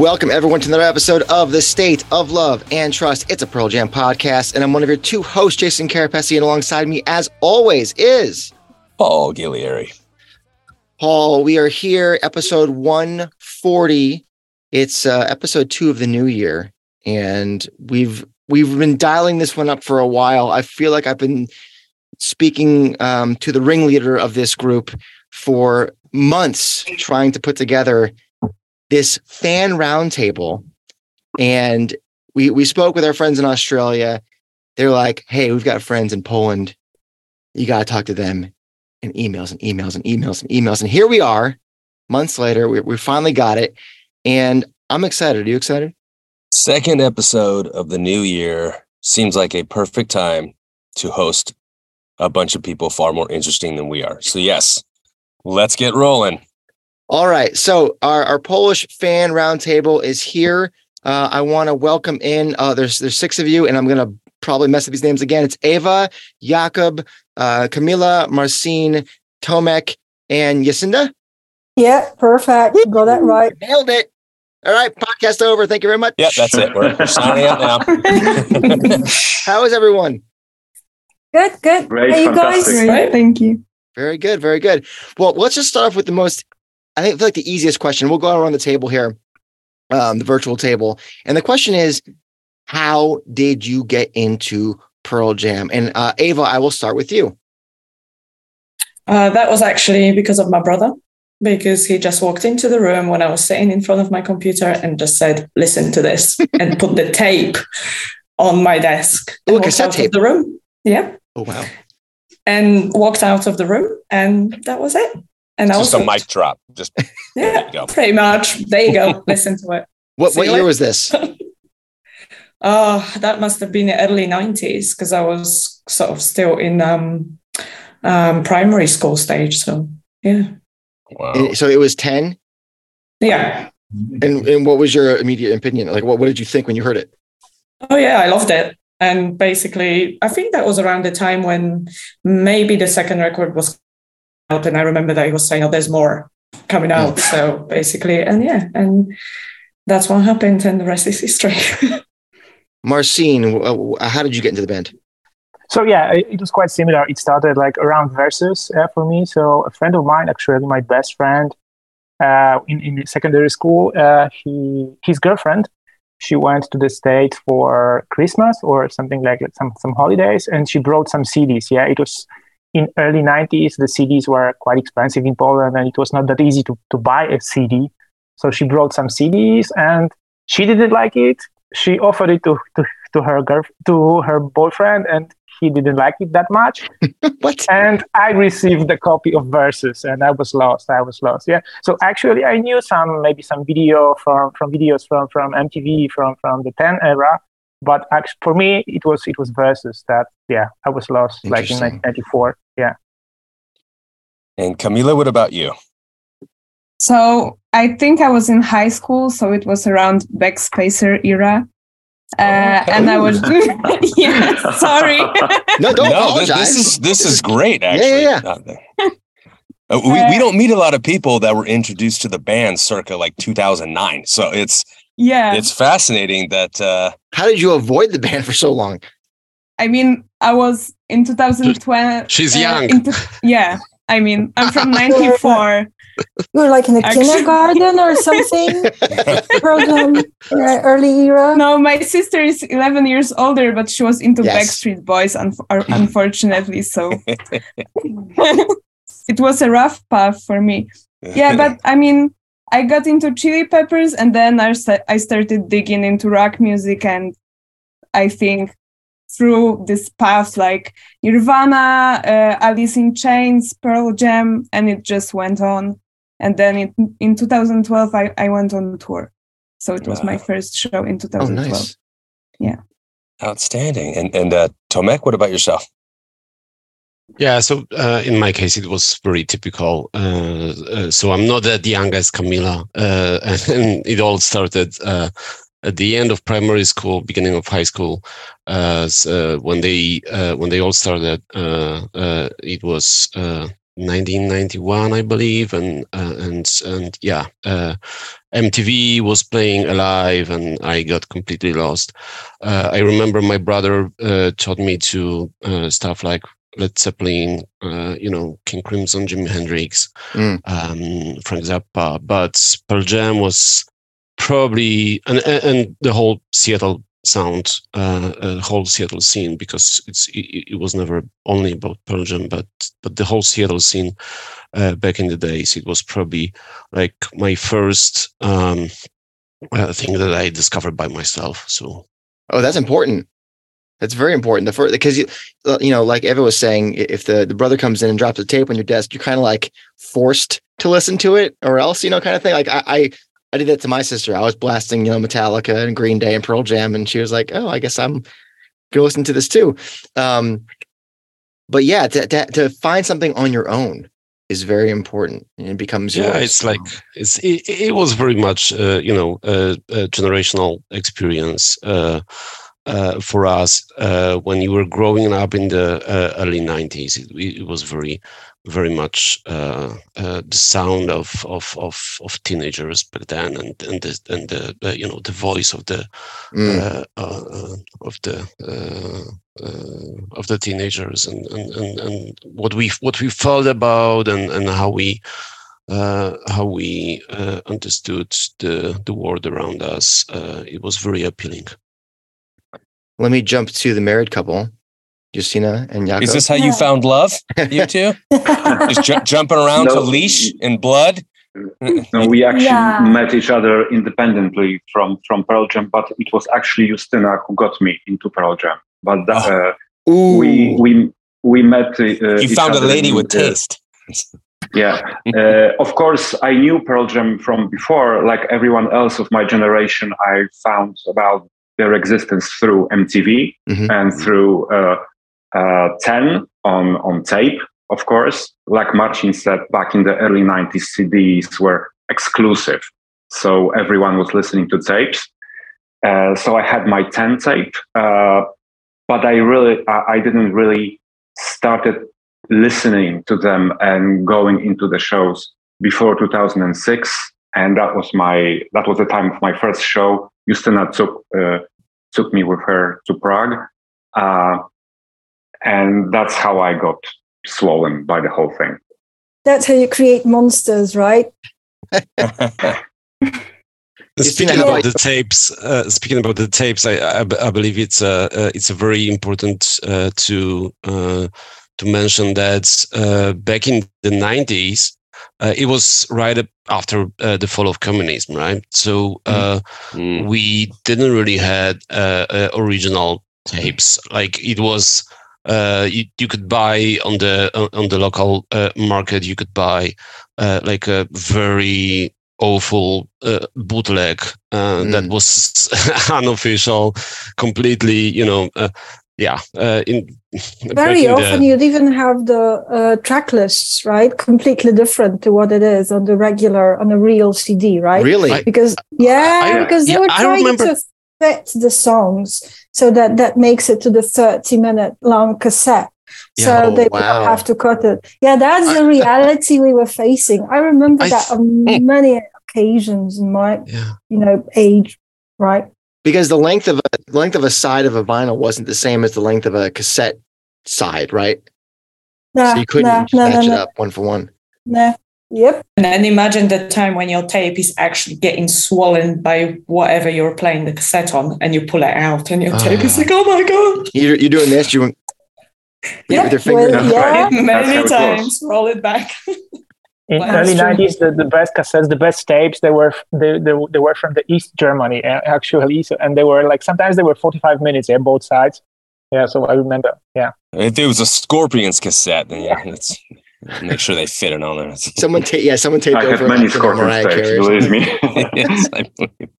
Welcome, everyone, to another episode of The State of Love and Trust. It's a Pearl Jam podcast, and I'm one of your two hosts, Jason Carapesi, and alongside me, as always, is Paul Gillieri. Paul, we are here, episode 140. It's uh, episode two of the new year, and we've we've been dialing this one up for a while. I feel like I've been speaking um, to the ringleader of this group for months, trying to put together this fan roundtable, and we we spoke with our friends in Australia. They're like, "Hey, we've got friends in Poland. You got to talk to them." And emails and emails and emails and emails, and here we are, months later. We we finally got it, and I'm excited. Are you excited? Second episode of the new year seems like a perfect time to host a bunch of people far more interesting than we are. So yes, let's get rolling. All right. So our, our Polish fan roundtable is here. Uh, I want to welcome in. Uh, there's there's six of you, and I'm gonna probably mess up these names again. It's Ava, Jakub, uh, Camila, Marcin, Tomek, and Yasinda. Yeah, perfect. Got that right. Nailed it. All right, podcast over. Thank you very much. Yep, that's it. We're, we're signing out now. How is everyone? Good, good. Great, How you guys? Great, thank you. Very good, very good. Well, let's just start off with the most, I think, I feel like the easiest question. We'll go around the table here, um, the virtual table. And the question is, how did you get into Pearl Jam? And uh, Ava, I will start with you. Uh, that was actually because of my brother, because he just walked into the room when I was sitting in front of my computer and just said, "Listen to this," and put the tape on my desk. Oh, a cassette tape. the room. Yeah, Oh, wow. and walked out of the room, and that was it. And I was Just a mic drop. Just Yeah, go. pretty much. There you go. Listen to it. What, what year later. was this? Oh, that must have been the early 90s because I was sort of still in um, um, primary school stage. So, yeah. Wow. So it was 10. Yeah. And, and what was your immediate opinion? Like, what, what did you think when you heard it? Oh yeah, I loved it. And basically, I think that was around the time when maybe the second record was out, and I remember that he was saying, "Oh, there's more coming out." So basically, and yeah, and that's what happened, and the rest is history. Marcin, uh, how did you get into the band? So yeah, it, it was quite similar. It started like around versus uh, for me. So a friend of mine, actually my best friend, uh, in in secondary school, uh, he his girlfriend, she went to the state for Christmas or something like that, some some holidays, and she brought some CDs. Yeah, it was in early 90s. The CDs were quite expensive in Poland, and it was not that easy to to buy a CD. So she brought some CDs, and she didn't like it. She offered it to to, to her girl to her boyfriend, and he didn't like it that much. What? and I received a copy of Versus and I was lost. I was lost. Yeah. So actually, I knew some maybe some video from from videos from from MTV from from the 10 era, but actually for me it was it was Versus that yeah I was lost like in Interesting. 1994. Yeah. And Camila, what about you? So I think I was in high school, so it was around Backspacer era. Uh, and I was yeah, sorry. No, don't no, this, apologize. this is this is great. Actually, yeah, Not that- Uh, we we don't meet a lot of people that were introduced to the band circa like 2009. So it's yeah. it's fascinating that uh, How did you avoid the band for so long? I mean, I was in 2012. She's uh, young. in yeah. I mean, I'm from 94. You were like in the Actually- kindergarten or something? Program uh, early era? No, my sister is 11 years older, but she was into Yes. Backstreet Boys, un- unfortunately. So it was a rough path for me. yeah but i mean i got into chili peppers and then I, sta- I started digging into rock music and i think through this path like nirvana uh, alice in chains pearl jam and it just went on and then it, in 2012 I, I went on tour So it was my first show in Oh, 2012. Yeah. Outstanding. And and uh, Tomek, what about yourself? Yeah, so uh, in my case, it was very typical. Uh, uh, so I'm not that young as Camila, uh, and it all started uh, at the end of primary school, beginning of high school. Uh, so when they when they all started, it was uh, 1991, I believe, and and and yeah, MTV was playing alive, and I got completely lost. I remember my brother taught me to stuff like Led Zeppelin, uh, you know, King Crimson, Jimi Hendrix, Mm. um, Frank Zappa, but Pearl Jam was probably and and the whole Seattle sound, uh, uh, whole Seattle scene, because it's it, it was never only about Pearl Jam, but but the whole Seattle scene uh, back in the days, it was probably like my first um, uh, thing that I discovered by myself. So Oh, that's important. That's very important. The first because you uh, you know, like Eva was saying, if the the brother comes in and drops a tape on your desk, you're kind of like forced to listen to it, or else, you know, kind of thing. Like I, I I did that to my sister. I was blasting, you know, Metallica and Green Day and Pearl Jam, and she was like, "Oh, I guess I'm gonna listen to this too." Um, but yeah, to, to to find something on your own is very important, and it becomes yeah yours. it's like it's it, it was very much uh, you know a, a generational experience uh, uh, for us uh, when you were growing up in the uh, early 90s it, it was very very much uh, uh, the sound of, of of of teenagers back then and and the and the uh, you know the voice of the Mm. uh, uh, uh, of the uh, uh, of the teenagers and, and, and, and what we what we felt about and, and how we uh, how we uh, understood the the world around us. Uh, it was very appealing. Let me jump to the married couple, Justina and Jakob. Is this how you found love? You two just ju- jumping around to leash and blood. No, we actually Yeah. met each other independently from from Pearl Jam, but it was actually Justina who got me into Pearl Jam. But that, uh, we we we met. Uh, You found a lady in, with uh, taste. Yeah, uh, of course, I knew Pearl Jam from before. Like everyone else of my generation, I found about their existence through MTV Mhm. and through uh, uh, Ten on on tape. Of course, like Marcin said, back in the early '90s, CDs were exclusive, so everyone was listening to tapes. Uh, so I had my Ten tape, uh, but I really, I, I didn't really started listening to them and going into the shows before 2006 and that was my that was the time of my first show justina took uh, took me with her to prague uh, and that's how i got swollen by the whole thing That's how you create monsters, right? Speaking how about about- the tapes, uh, speaking about the tapes, I I believe it's uh, uh, it's very important uh, to uh, to mention that uh, back in the nineties, uh, it was right after uh, the fall of communism, right? So uh, Mm. we didn't really had uh, uh, original tapes. Like it was, uh, you, you could buy on the on the local uh, market. You could buy uh, like a very awful uh, bootleg uh, that Mm. was unofficial, completely. You know, uh, yeah. Uh, in Very in often the, you'd even have the uh, track lists, right? Completely different to what it is on the regular, on a real CD, right? really? I- Because yeah, I- because they yeah, were trying to fit the songs so that that makes it to the 30 minute long cassette. Yeah. So Oh, they wow. would have to cut it. Yeah, that's the reality we were facing. I remember I that th- on many occasions in my, yeah. you know, age, right? Because the length of a length of a side of a vinyl wasn't the same as the length of a cassette side, right? Nah, so you couldn't nah, just nah, match nah, it up one for one. nah. Yep. And then imagine the time when your tape is actually getting swollen by whatever you're playing the cassette on, and you pull it out, and your tape is Ah. like, oh my god! You're, you're doing this. You with Yeah, with your finger. well, yeah. right? Many how it times, roll it back. In Well, early nineties, the, the best cassettes, the best tapes, they were they, they, they were from the East Germany uh, actually, so, and they were like sometimes they were forty five minutes, yeah, both sides. Yeah, so I remember. Yeah, If it was a Scorpions cassette, then yeah, let's make sure they fit it on there. Someone ta- yeah, someone taped i have over many like, scorpions tapes believe me yes, I believe.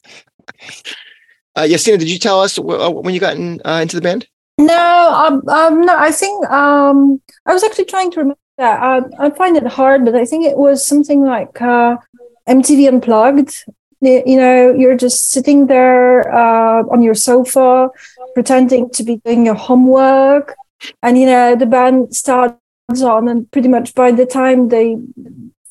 Uh, Yasina, did you tell us w- uh, when you got in, uh, into the band? No, um, um, no. I think um, I was actually trying to remember that. Uh, I find it hard, but I think it was something like uh, MTV Unplugged. You know, you're just sitting there uh, on your sofa, pretending to be doing your homework, and you know the band starts on, and pretty much by the time they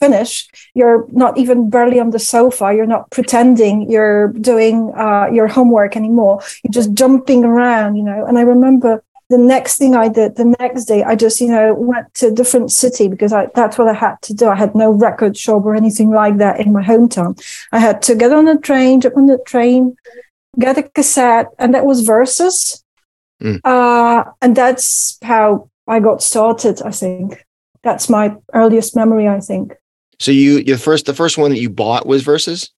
finish, you're not even barely on the sofa. You're not pretending you're doing uh, your homework anymore. You're just jumping around, you know. And I remember the next thing I did the next day, I just, you know, went to a different city because I, that's what I had to do. I had no record shop or anything like that in my hometown. I had to get on a train, jump on the train, get a cassette, and that was Versus. Mm. Uh, and that's how I got started, I think. That's my earliest memory, I think. So you, your first, the first one that you bought was Versus.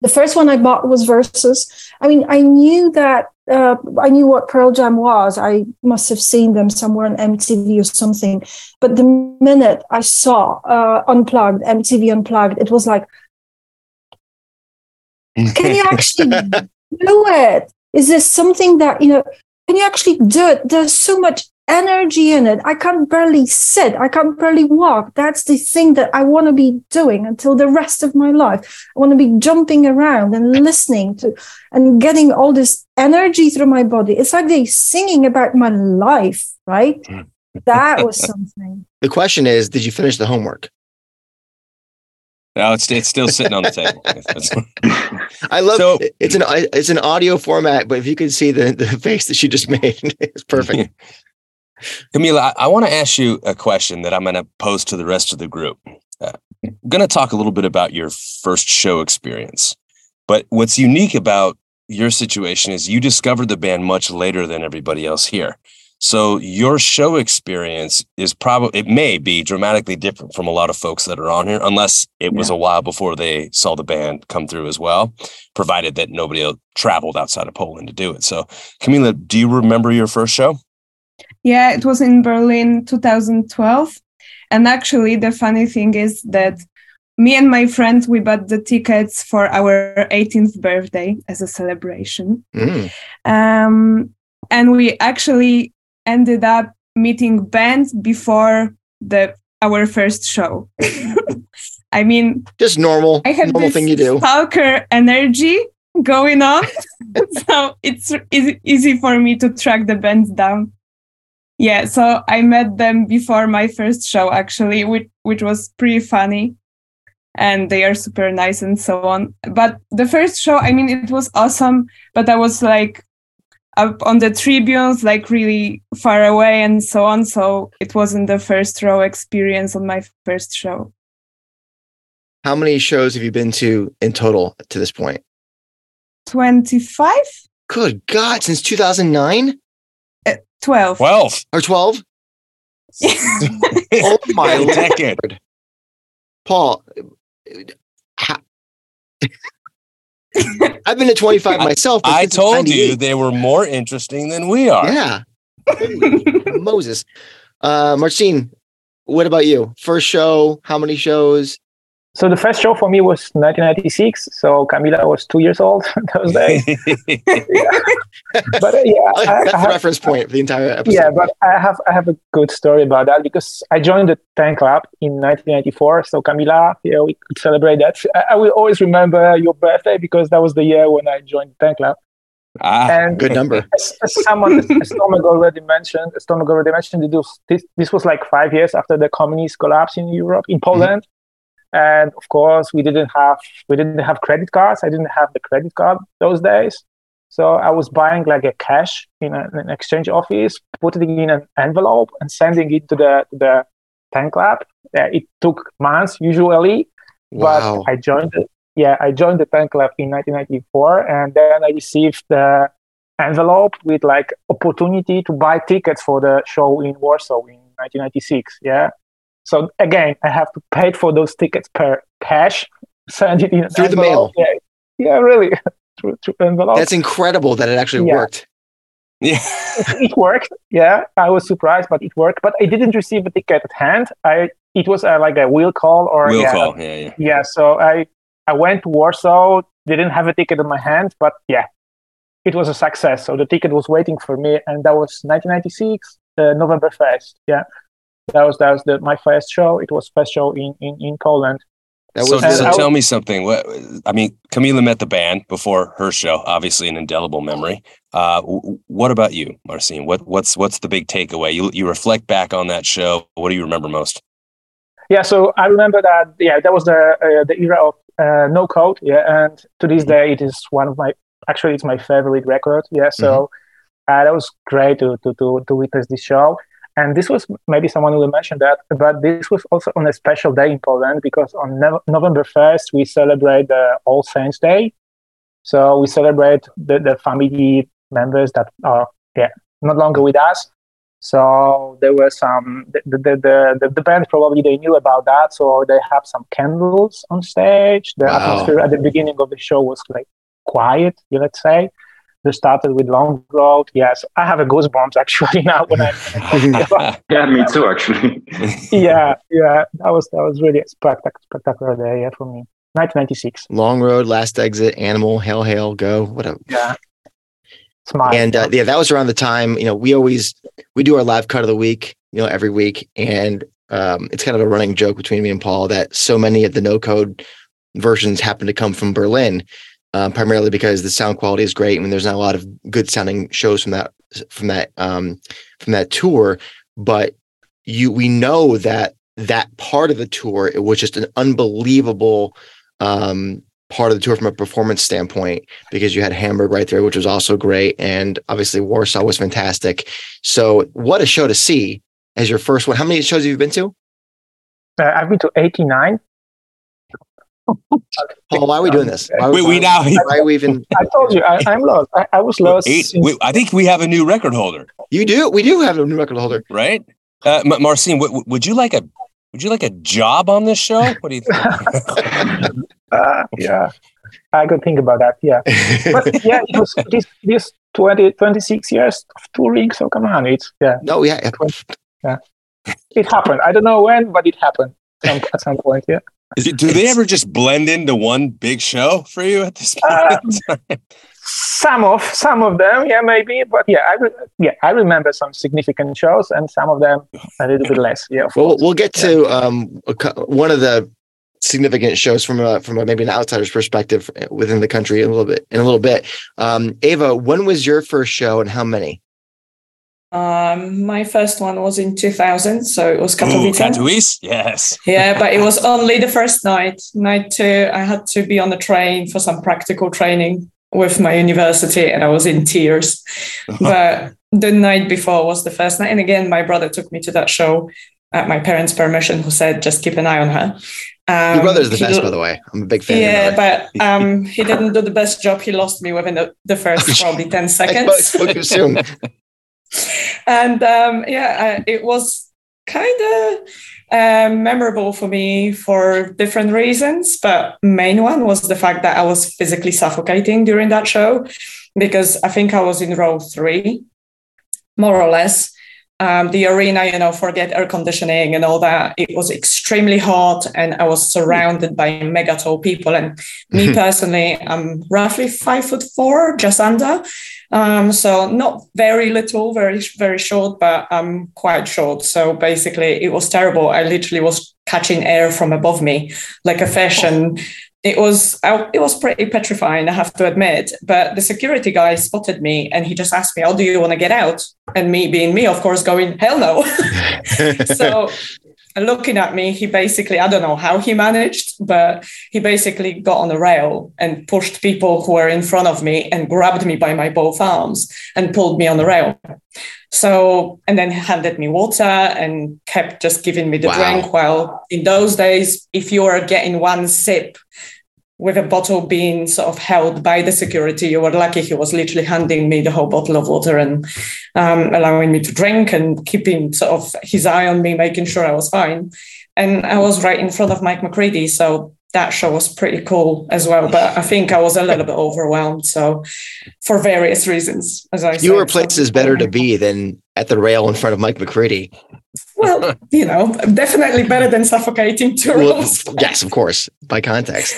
The first one I bought was Versus. I mean, I knew that uh, I knew what Pearl Jam was. I must have seen them somewhere on MTV or something. But the minute I saw uh, Unplugged, MTV Unplugged, it was like, can you actually do it? Is this something that, you know, can you actually do it? There's so much energy in it. I can't barely sit. I can't barely walk. That's the thing that I want to be doing until the rest of my life. I want to be jumping around and listening to and getting all this energy through my body. It's like they're singing about my life, right? Hmm. That was something. The question is, did you finish the homework? No, it's it's still sitting on the table. I love So- it's an it's an audio format, but if you could see the, the face that she just made, it's perfect. Camila, I, I want to ask you a question that I'm going to pose to the rest of the group. Uh, I'm going to talk a little bit about your first show experience. But what's unique about your situation is you discovered the band much later than everybody else here. So your show experience is probably it may be dramatically different from a lot of folks that are on here, unless it was a while before they saw the band come through as well, provided that nobody traveled outside of Poland to do it. So Camila, do you remember your first show? Yeah, it was in Berlin 2012. And actually, the funny thing is that me and my friend we bought the tickets for our 18th birthday as a celebration. Mm. Um, and we actually ended up meeting bands before the our first show. I mean, Just normal, I have normal thing you do. stalker energy going on, so it's easy, easy for me to track the bands down. Yeah, so I met them before my first show actually, which which was pretty funny, and they are super nice and so on. But the first show, I mean, it was awesome, but I was like up on the tribunes, like really far away and so on. So it wasn't the first row experience on my first show. How many shows have you been to in total to this point? 25? Good God, since 2009 Uh, 12. 12. or 12? Oh my A decade. lord. Paul, ha- I've been to 25 myself. I told you they were more interesting than we are. Yeah. Moses. Uh, Marcin, what about you? First show, how many shows? So the first show for me was 1996. So Camila was two years old those days. But uh, yeah, I, That's I the have, reference point for the entire episode. yeah, but I have I have a good story about that because I joined the Ten Club in 1994. So Camila, yeah, we could celebrate that. I, I will always remember your birthday because that was the year when I joined the Ten Club. ah, And Good number. as, as someone, as Tomek already mentioned, as Tomek already mentioned, it was, this, this was like five years after the communist collapse in Europe, in Poland. And of course, we didn't have we didn't have credit cards. I didn't have the credit card those days, so I was buying like a cash in a- an exchange office, putting it in an envelope, and sending it to the to the ten club. Uh, it took months usually, but Wow. I joined it. Yeah, I joined the ten club in 1994, and then I received the envelope with like opportunity to buy tickets for the show in Warsaw in 1996. Yeah, so again, I have to pay for those tickets per cash, send it in an Through the mail. Yeah, yeah, really through, through envelope. That's incredible that it actually Yeah. worked. yeah. it worked. Yeah, I was surprised, but it worked. But I didn't receive a ticket at hand. I it was uh, like a will call or Will yeah, call. Yeah, yeah. yeah. So I I went to Warsaw, didn't have a ticket in my hand, but yeah, it was a success. So the ticket was waiting for me, and that was 1996, uh, November 1st. Yeah, that was that was the, my first show. It was first show in in, in Poland. That so, so tell me something. What I mean, Kamila met the band before her show, obviously an indelible memory. Uh, what about you, Marcin? What what's what's the big takeaway? You you reflect back on that show. What do you remember most? Yeah, so I remember that. Yeah, that was the uh, the era of uh, no code. Yeah, and to this day, it is one of my actually it's my favorite record. Yeah, so mm-hmm. uh, that was great to to to to witness this show. And this was maybe someone will mention that, but this was also on a special day in Poland because on no- November 1st, we celebrate the All Saints Day. So we celebrate the, the family members that are yeah, not longer with us. So there were some, the, the, the, the, band probably they knew about that. So they have some candles on stage. The wow. atmosphere at the beginning of the show was like quiet, you let's say they started with Long Road. Yes, I have a goosebumps actually now when I. yeah, me too. Actually. yeah, yeah, that was that was really a spectacular, spectacular day yeah, for me. 1996. Long Road, Last Exit, Animal, Hail Hail, Go. What a yeah. Smile. And uh, yeah, that was around the time you know we always we do our live cut of the week, you know, every week, and um, it's kind of a running joke between me and Paul that so many of the no code versions happen to come from Berlin um, primarily because the sound quality is great I and there's not a lot of good sounding shows from that from that um, from that tour. But you we know that that part of the tour it was just an unbelievable um, part of the tour from a performance standpoint because you had Hamburg right there, which was also great, and obviously Warsaw was fantastic. So what a show to see as your first one. How many shows have you been to? Uh, I've been to 89 Paul, why are we doing this? Why, we, we now. Why are we even? I told you, I, am lost. I, I, was lost. Eight, we, I think we have a new record holder. You do. We do have a new record holder, right? Uh, Marcin, w- would you like a would you like a job on this show? What do you think? uh, yeah, I could think about that. Yeah, but yeah, it was this this 20, 26 years of touring. So come on, it's yeah. No, yeah, yeah. It happened. I don't know when, but it happened some, at some point. Yeah. It, do they ever just blend into one big show for you at this point? Uh, some of some of them, yeah, maybe, but yeah, I re- yeah, I remember some significant shows, and some of them a little bit less. Yeah, well, we'll get to yeah. um, one of the significant shows from a from a maybe an outsider's perspective within the country in a little bit in a little bit. Um, Ava, when was your first show, and how many? Um, my first one was in 2000, so it was Katowice. Ooh, Katowice, yes. yeah, but it was only the first night. Night two, I had to be on the train for some practical training with my university, and I was in tears. but the night before was the first night, and again, my brother took me to that show at my parents' permission, who said just keep an eye on her. Um, Your brother's the best, by the way. I'm a big fan. Yeah, but um, he didn't do the best job. He lost me within the, the first probably ten seconds. I spoke too soon and um, yeah, it was kind of um, memorable for me for different reasons. But main one was the fact that I was physically suffocating during that show because I think I was in row three, more or less. Um, the arena, you know, forget air conditioning and all that. It was extremely hot, and I was surrounded by mega tall people. And me personally, I'm roughly five foot four, just under. Um, so not very little, very very short, but I'm quite short. So basically, it was terrible. I literally was catching air from above me like a fish, and it was it was pretty petrifying, I have to admit. But the security guy spotted me, and he just asked me, "How do you want to get out?" And me being me, of course, going, "Hell no!" so looking at me, he basically, I don't know how he managed, but he basically got on a rail and pushed people who were in front of me and grabbed me by my both arms and pulled me on the rail. So, and then handed me water and kept just giving me the wow. drink. Well, in those days, if you were getting one sip, with a bottle being sort of held by the security. You were lucky he was literally handing me the whole bottle of water and um, allowing me to drink and keeping sort of his eye on me, making sure I was fine. And I was right in front of Mike McCready. So that show was pretty cool as well. But I think I was a little bit overwhelmed. So for various reasons, as I Fewer places better to be than at the rail in front of Mike McCready. Well, you know, definitely better than suffocating to well, yes, of course, by context.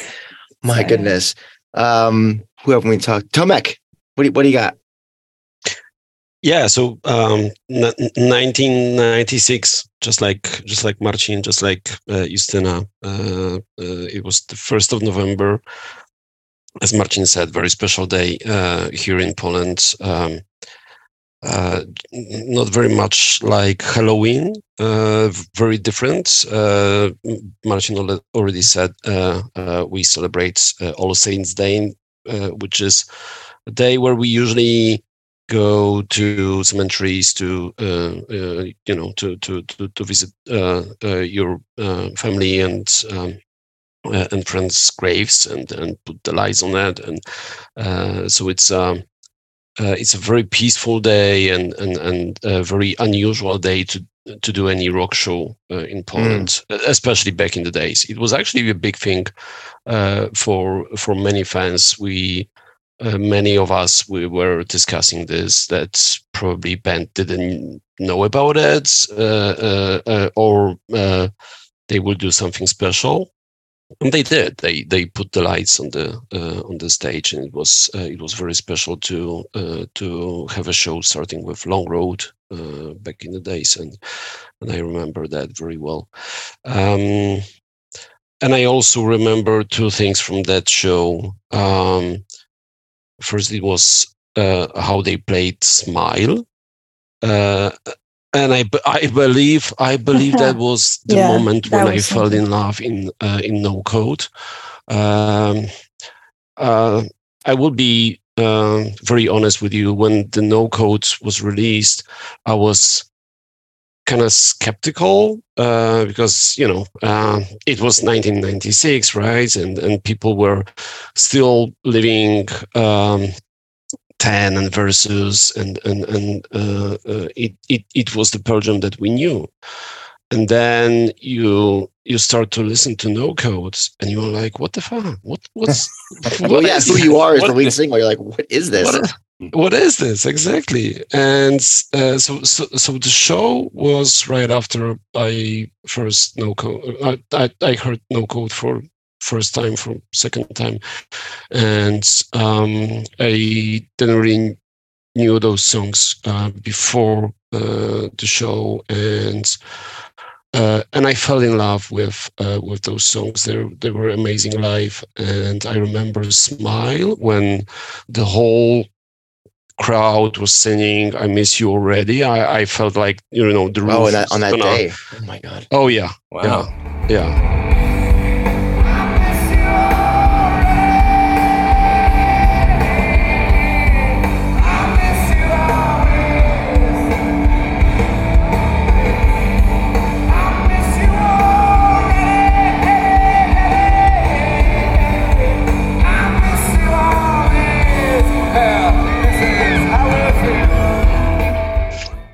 My So- goodness. Um, who haven't we talked? Tomek, what do you, what do you got? Yeah, so um, n- 1996, just like just like Marcin, just like uh, Justyna, uh, uh, it was the first of November. As Marcin said, very special day uh, here in Poland. Um, uh, not very much like Halloween, uh, very different. Uh, Marcin already said uh, uh, we celebrate uh, All Saints' Day, which is a day where we usually go to cemeteries to you know to to to, to visit your family and um, and friends' graves and and put the lights on that and uh, so it's um, uh, it's a very peaceful day and and and a very unusual day to to do any rock show uh, in Poland, especially back in the days. It was actually a big thing uh, for for many fans. We uh, many of us we were discussing this that probably band didn't know about it uh, uh, uh, or uh, they will do something special and they did. They they put the lights on the uh, on the stage and it was uh, it was very special to uh, to have a show starting with long road uh, back in the days and and i remember that very well. Um, and i also remember two things from that show. Um, first it was uh, how they played smile uh, and I, I believe I believe that was the Yeah, moment when I fell in love in uh, in no code. Um, uh, I will be um very honest with you. When the no code was released, I was kind of skeptical uh, because you know uh, it was 1996, right? And and people were still living. Um, 10 and versus and and and uh, uh, it, it it was the Pearl Jam that we knew and then you you start to listen to no codes and you're like what the fuck what what's well, what yeah, is who this? you are is What the lead singer. You're like, what is this? what, what is this exactly and uh, so, so so the show was right after i first no code I, I i heard no code for first time for second time and um i didn't really knew those songs uh, before uh, the show and uh, and I fell in love with uh, with those songs. They they were amazing live, and I remember "Smile" when the whole crowd was singing "I Miss You Already." I, I felt like you know the roof Oh, and that, on that gonna- day. Oh my god. Oh yeah, Wow. yeah, yeah.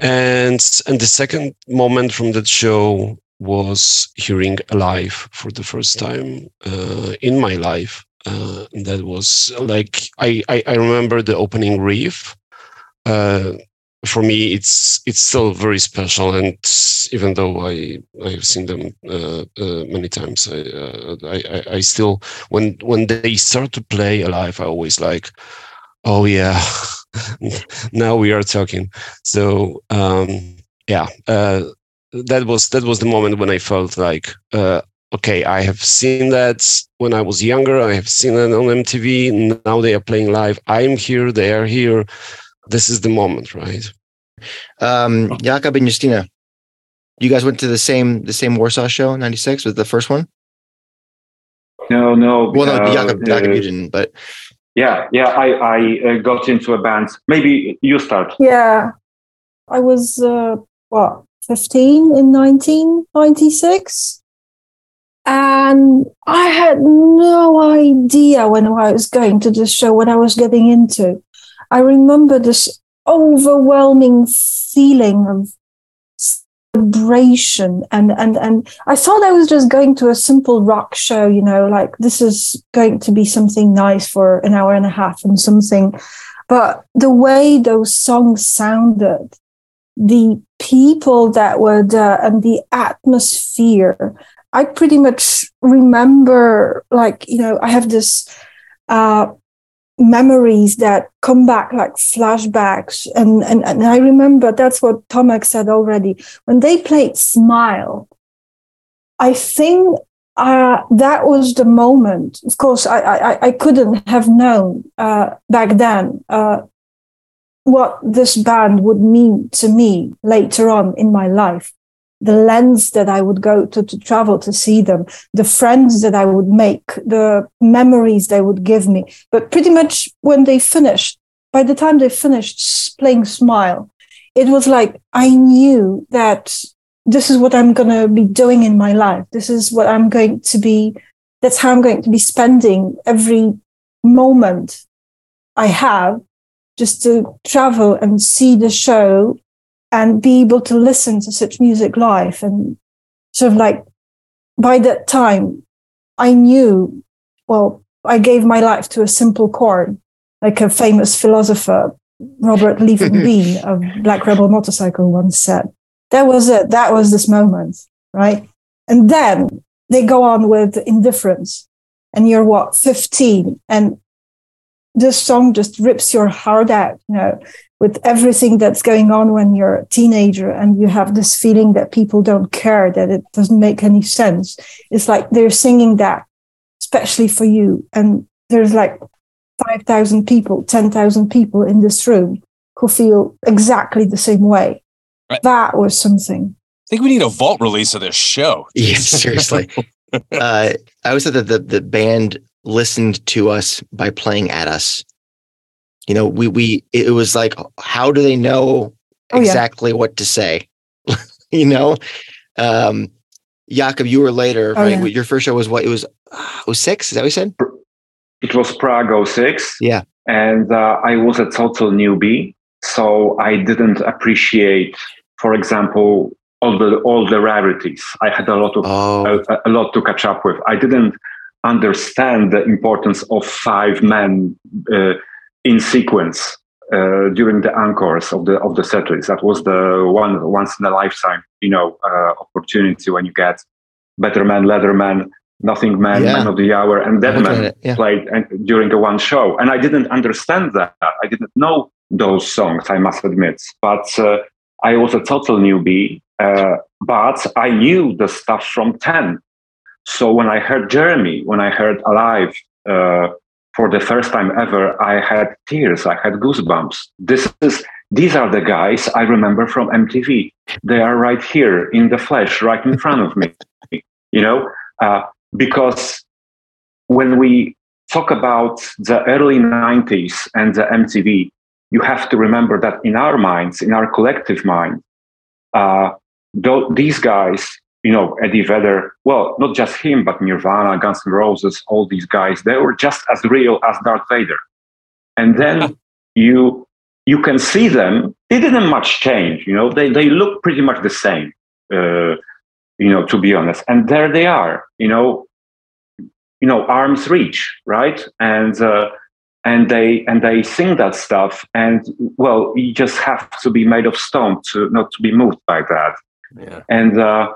And and the second moment from that show was hearing Alive for the first time uh, in my life. Uh, that was like I, I I remember the opening riff. Uh, for me, it's it's still very special, and even though I I've seen them uh, uh, many times, I, uh, I I I still when when they start to play Alive, I always like, oh yeah, now we are talking. So um, yeah, uh, that was that was the moment when I felt like, uh, okay, I have seen that when I was younger. I have seen it on MTV. Now they are playing live. I'm here. They are here. This is the moment, right? Um, Jakob and Justina, you guys went to the same the same Warsaw show, '96 was the first one. No, no. Well, no, uh, Jakob, Jakob, uh, you didn't, but yeah, yeah. I I uh, got into a band. Maybe you start. Yeah. I was, uh, what, 15 in 1996? And I had no idea when I was going to this show what I was getting into. I remember this overwhelming feeling of celebration and and and I thought I was just going to a simple rock show, you know, like this is going to be something nice for an hour and a half and something. But the way those songs sounded, the people that were there and the atmosphere, I pretty much remember, like, you know, I have this uh, memories that come back like flashbacks. And, and, and I remember that's what Tomek said already. When they played Smile, I think uh, that was the moment. Of course, I, I, I couldn't have known uh, back then uh, what this band would mean to me later on in my life. The lens that I would go to to travel to see them, the friends that I would make, the memories they would give me. But pretty much when they finished, by the time they finished playing Smile, it was like I knew that this is what I'm going to be doing in my life. This is what I'm going to be, that's how I'm going to be spending every moment I have just to travel and see the show and be able to listen to such music live. And sort of like by that time, I knew, well, I gave my life to a simple chord, like a famous philosopher, Robert Levon Been of Black Rebel Motorcycle once said that was it. That was this moment, right? And then they go on with indifference. And you're what, 15? And this song just rips your heart out, you know, with everything that's going on when you're a teenager and you have this feeling that people don't care, that it doesn't make any sense. It's like they're singing that, especially for you. And there's like 5,000 people, 10,000 people in this room who feel exactly the same way. Right. That was something. I think we need a vault release of this show. Yeah, seriously. uh, I always said that the, the band listened to us by playing at us. You know, we we it was like, how do they know oh, exactly yeah. what to say? you know, um, Jakub, you were later, oh, right? Yeah. Your first show was what? It was uh, was six. Is that what you said? It was Prague 06. Yeah, and uh, I was a total newbie, so I didn't appreciate for example, all the all the rarities. I had a lot of oh. a, a, lot to catch up with. I didn't understand the importance of five men uh, in sequence uh, during the encores of the of the setlist. That was the one once in a lifetime, you know, uh, opportunity when you get Better Man, Leatherman, Nothing Man, yeah. Man of the Hour, and Deadman yeah. played uh, during the one show. And I didn't understand that. I didn't know those songs. I must admit, but uh, I was a total newbie, uh, but I knew the stuff from 10. So when I heard Jeremy, when I heard Alive uh, for the first time ever, I had tears, I had goosebumps. This is these are the guys I remember from MTV. They are right here in the flesh, right in front of me. You know, uh, because when we talk about the early 90s and the MTV, you have to remember that in our minds, in our collective mind, uh, these guys, you know, Eddie Vedder, well, not just him, but Nirvana, Guns N' Roses, all these guys, they were just as real as Darth Vader. And then you you can see them. They didn't much change, you know. They they look pretty much the same, uh, you know, to be honest. And there they are, you know, you know, arms reach, right? And uh, and they and they sing that stuff and well you just have to be made of stone to not to be moved by that yeah. and uh,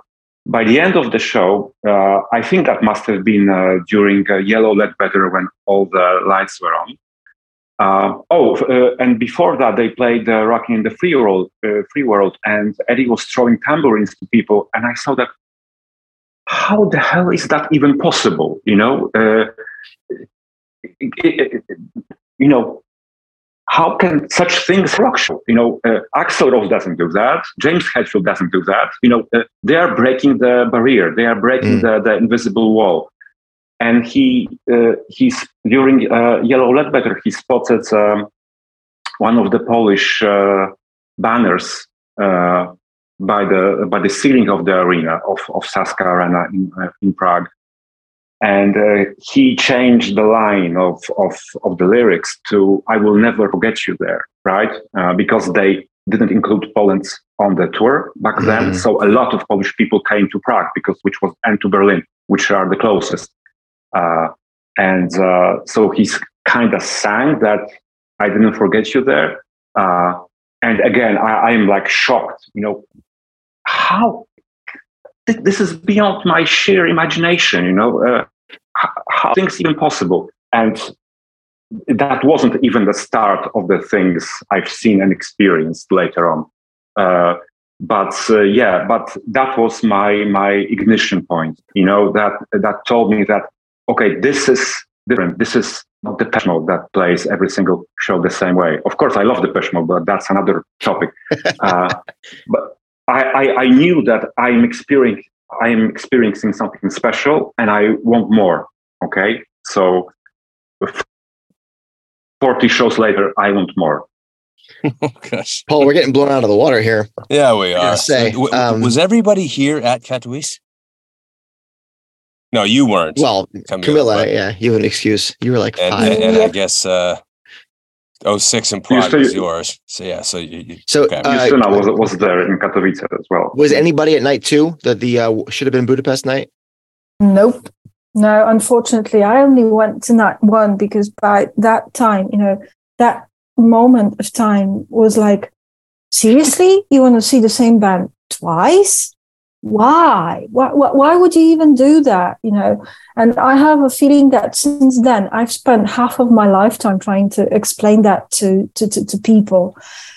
by the end of the show uh, i think that must have been uh, during uh, yellow ledbetter when all the lights were on. Uh, oh uh, and before that they played rocking in the free world free world and eddie was throwing tambourines to people and i saw that how the hell is that even possible you know? You know, how can such things rock? You know, uh, Axl Rose doesn't do that. James Hetfield doesn't do that. You know, uh, they are breaking the barrier. They are breaking mm. the, the invisible wall. And he uh, he's during uh, Yellow Ledbetter he spotted um, one of the Polish uh, banners uh, by the by the ceiling of the arena of of Sazka Arena in in Prague, and uh, he changed the line of, of, of the lyrics to "I will never forget you there," right? Uh, because they didn't include Poland on the tour back mm-hmm. then, so a lot of Polish people came to Prague because which was and to Berlin, which are the closest. Uh, and uh, so he's kind of sang that "I didn't forget you there." Uh, and again, I, I'm like shocked. You know, how th- this is beyond my sheer imagination. You know, uh, how, things even possible? And that wasn't even the start of the things I've seen and experienced later on. Uh, but uh, yeah, but that was my my ignition point. You know that that told me that okay, this is different. This is not Depeche Mode that plays every single show the same way. Of course, I love the Mode, but that's another topic. uh, but I, I, I knew that I'm experiencing I am experiencing something special, and I want more. Okay, so 40 shows later, I want more. oh gosh, Paul, we're getting blown out of the water here. Yeah, we gotta are. say, W- um, was everybody here at Katowice? No, you weren't. Well, Camila, Camilla, but- yeah, you have an excuse. You were like and, five. and, and I guess uh, 06 in Prague still- was yours. So yeah, so you, you So, okay. uh, Justyna was was there in Katowice as well. was anybody at night two that the uh, should have been Budapest night? Nope. No, unfortunately, I only went to night one because by that time, you know, that moment of time was like, seriously, you want to see the same band twice? Why? Why, why? would you even do that? You know, and I have a feeling that since then I've spent half of my lifetime trying to explain that to to, to, to people.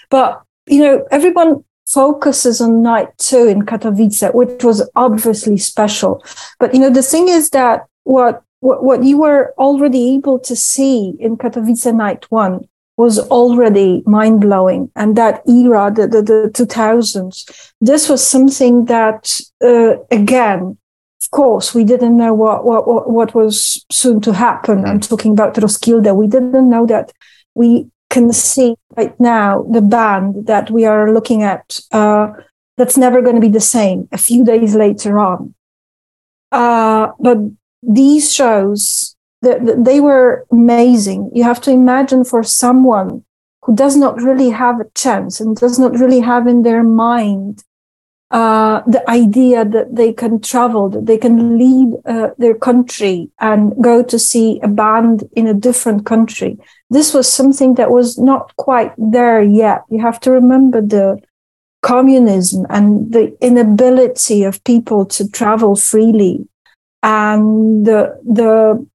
But you know, everyone focuses on night two in Katowice, which was obviously special. But you know, the thing is that what what, what you were already able to see in Katowice night one was already mind blowing. And that era, the, the, the 2000s, this was something that, uh, again, of course, we didn't know what, what, what, was soon to happen. I'm talking about Roskilde. We didn't know that we can see right now the band that we are looking at uh, that's never going to be the same a few days later on. Uh, but these shows, they were amazing. You have to imagine for someone who does not really have a chance and does not really have in their mind uh, the idea that they can travel, that they can leave uh, their country and go to see a band in a different country. This was something that was not quite there yet. You have to remember the communism and the inability of people to travel freely and the, the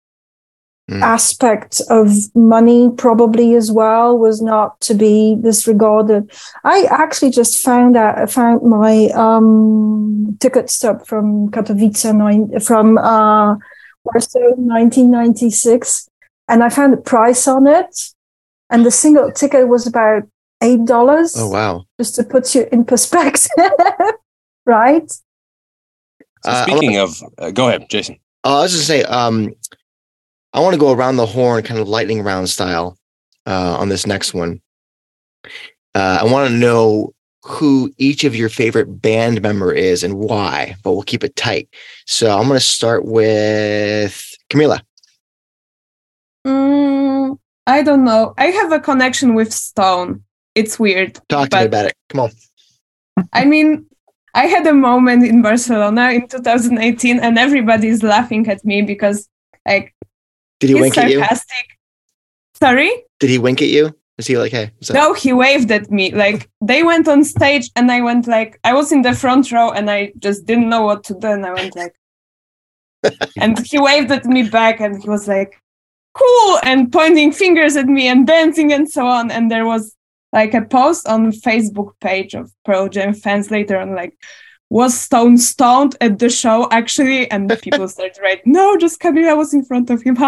Mm. aspect of money probably as well was not to be disregarded. I actually just found out I found my um, ticket stub from Katowice nine, from uh, Warsaw 1996, and I found the price on it, and the single ticket was about eight dollars. Oh wow! Just to put you in perspective, right? So Uh, speaking of, uh, go ahead, Jason. Uh, I was just say, um, I want to go around the horn, kind of lightning round style, uh, on this next one. Uh, I want to know who each of your favorite band member is and why, but we'll keep it tight. So I'm going to start with Camila. Mm, I don't know. I have a connection with Stone. It's weird. Talk to me about it. Come on. I mean, I had a moment in Barcelona in 2018, and everybody's laughing at me because, like, Did he he's wink at you? sarcastic. Sorry? Did he wink at you? Is he like, hey? No, he waved at me. Like, they went on stage, and I went like, I was in the front row, and I just didn't know what to do, and I went like, and he waved at me back, and he was like, cool, and pointing fingers at me and dancing and so on. And there was like a post on Facebook page of Pearl Jam fans later on, like, was Stone stoned at the show actually? And the people started writing, no, just Camila was in front of him.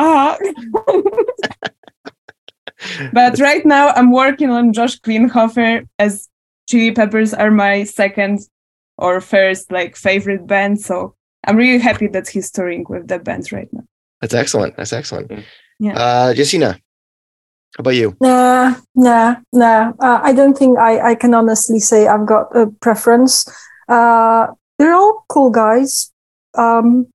But right now I'm working on Josh Klinghoffer as Chili Peppers are my second or first like favorite band. So I'm really happy that he's touring with the band right now. That's excellent. That's excellent. Yeah. Uh, Justina, how about you? Nah, nah, nah. Uh, I don't think I, I can honestly say I've got a preference. Uh, they're all cool guys. Um,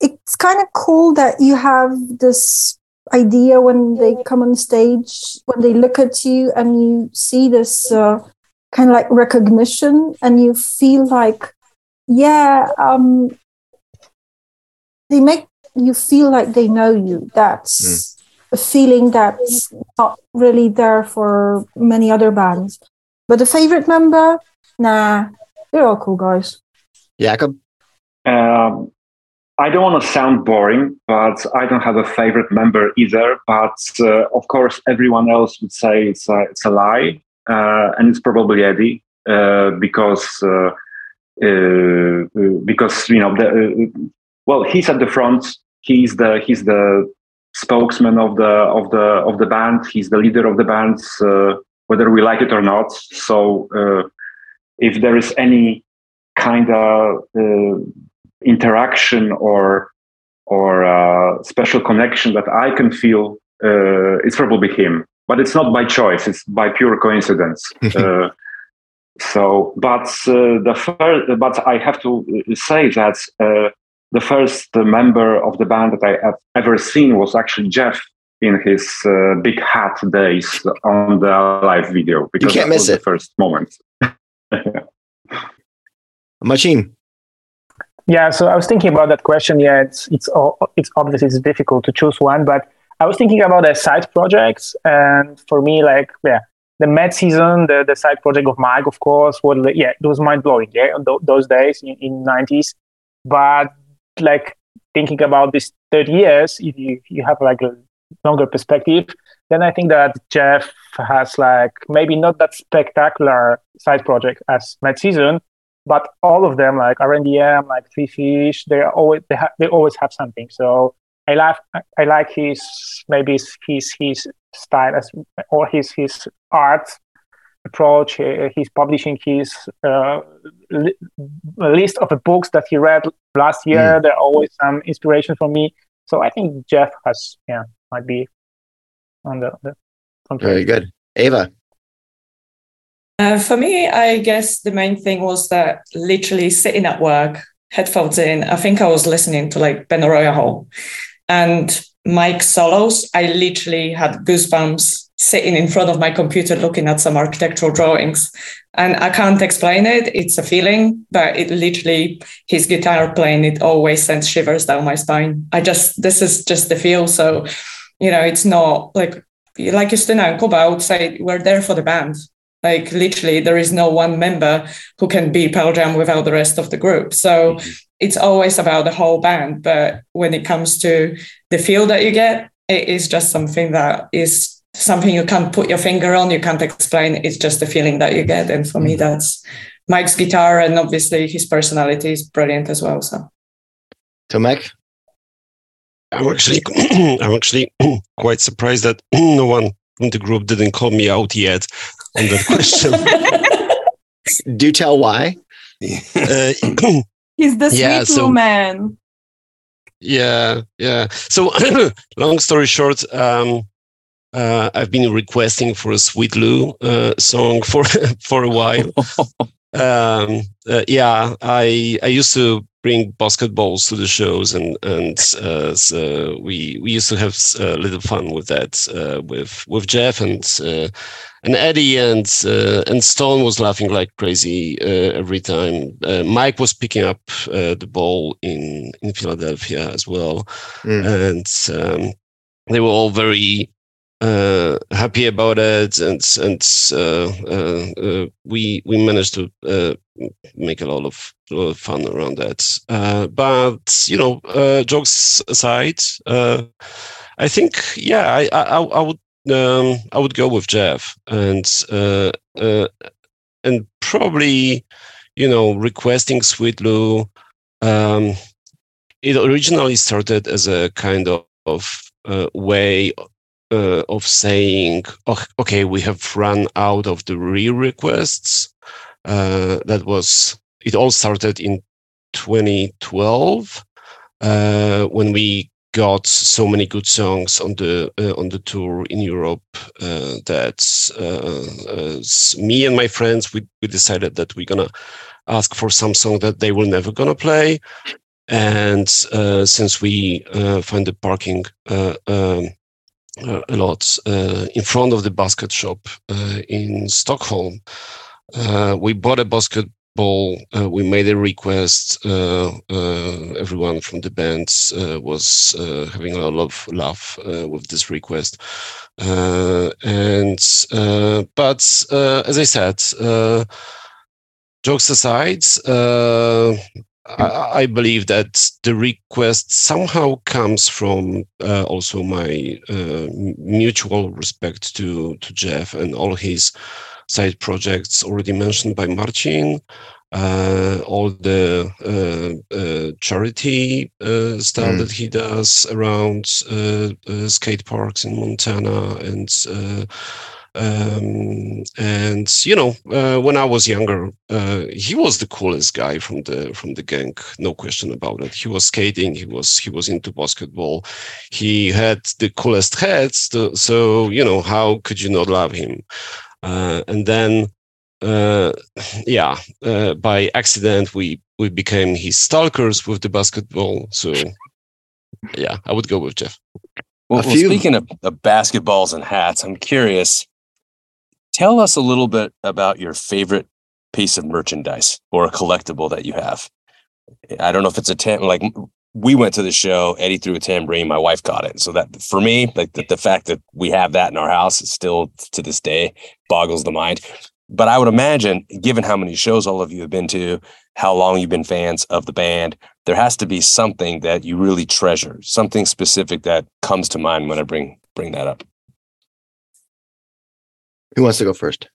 it's kind of cool that you have this idea when they come on stage, when they look at you and you see this uh, kind of like recognition and you feel like, yeah, um, they make you feel like they know you. That's a feeling that's not really there for many other bands. But the favorite member, nah, they're all cool guys. Jakob? Um, I don't want to sound boring, but I don't have a favorite member either. But uh, of course, everyone else would say it's a, it's a lie, uh, and it's probably Eddie uh, because uh, uh, because you know the, uh, well he's at the front. He's the he's the spokesman of the of the of the band. He's the leader of the band, whether we like it or not. So if there is any kind of interaction or or uh, special connection that I can feel, uh, it's probably him. But it's not by choice; it's by pure coincidence. uh, so, but uh, the first, but I have to say that uh, the first member of the band that I have ever seen was actually Jeff in his uh, big hat days on the live video because you can't miss it. the first moment. Machine. Yeah, so I was thinking about that question. Yeah, it's it's it's obviously it's difficult to choose one, but I was thinking about the side projects, and for me, like yeah, the Mad season, the, the side project of Mike, of course, was yeah, it was mind blowing. Yeah, th- those days in, in 90s, but like thinking about these 30 years, if you you have like a longer perspective, then I think that Jeff has like maybe not that spectacular side project as Mad season, but all of them like RNDM, like Three Fish, they always they, ha- they always have something. So I like I like his maybe his his style as or his his art approach. He's publishing his uh, li- list of the books that he read last year. Mm. There are always some inspiration for me. So I think Jeff has yeah might be on the, the very good. Ava. Uh, for me, I guess the main thing was that literally sitting at work, headphones in, I think I was listening to like Ben Hall and Mike solos. I literally had goosebumps sitting in front of my computer looking at some architectural drawings. And I can't explain it. It's a feeling, but it literally, his guitar playing, it always sends shivers down my spine. I just, this is just the feel. So, you know, it's not like, like Justina and Kuba, I would say we're there for the band. Like literally, there is no one member who can be Pearl Jam without the rest of the group. So mm-hmm. it's always about the whole band. But when it comes to the feel that you get, it is just something that is something you can't put your finger on, you can't explain. It's just the feeling that you get. And for mm-hmm. me, that's Mike's guitar, and obviously his personality is brilliant as well. So, Tomek. I'm actually, I'm actually quite surprised that no one in the group didn't call me out yet on that question. Do tell why. Uh, He's the sweet yeah, so, man. Yeah, yeah. So, long story short, um, uh, I've been requesting for a Sweet Lou uh, song for for a while. um, uh, yeah, I I used to bring basketballs to the shows, and and uh, so we we used to have a little fun with that uh, with with Jeff and uh, and Eddie and uh, and Stone was laughing like crazy uh, every time. Uh, Mike was picking up the ball in in Philadelphia as well, mm. and um, they were all very uh, happy about it, and and uh, uh, uh we we managed to uh, make a lot of, lot of fun around that. Uh, but you know, jokes aside, I think yeah, I I, I would um, I would go with Jeff, and and probably you know requesting Sweet Lou. Um, it originally started as a kind of, of way uh, of saying, oh, okay, we have run out of the re requests. Uh, that was, it all started in 2012 uh, when we got so many good songs on the uh, on the tour in Europe uh, that uh, me and my friends we, we decided that we're gonna ask for some song that they were never gonna play and since we find the parking um, uh, a lot uh, in front of the basket shop uh, in Stockholm. Uh, we bought a basketball. Uh, we made a request. Uh, everyone from the band was having a lot of laugh with this request. and but as I said, jokes aside, uh, I, I, believe that the request somehow comes from uh, also my uh, mutual respect to to Jeff and all his side projects already mentioned by Marcin. Uh, all the uh, uh, charity uh, stuff mm. that he does around skate parks in Montana and um, and you know, uh, when I was younger, uh, he was the coolest guy from the from the gang, no question about it. He was skating, he was he was into basketball, he had the coolest heads. To, so you know, how could you not love him? Uh, and then, uh, yeah, uh, by accident, we we became his stalkers with the basketball. So yeah, I would go with Jeff. Well, well speaking of, of basketballs and hats, I'm curious Tell us a little bit about your favorite piece of merchandise or a collectible that you have. I don't know if it's a tam like we went to the show, Eddie threw a tambourine, my wife caught it. So that for me, like the, the fact that we have that in our house still to this day boggles the mind. But I would imagine, given how many shows all of you have been to, how long you've been fans of the band, there has to be something that you really treasure, something specific that comes to mind when I bring bring that up. Who wants to go first?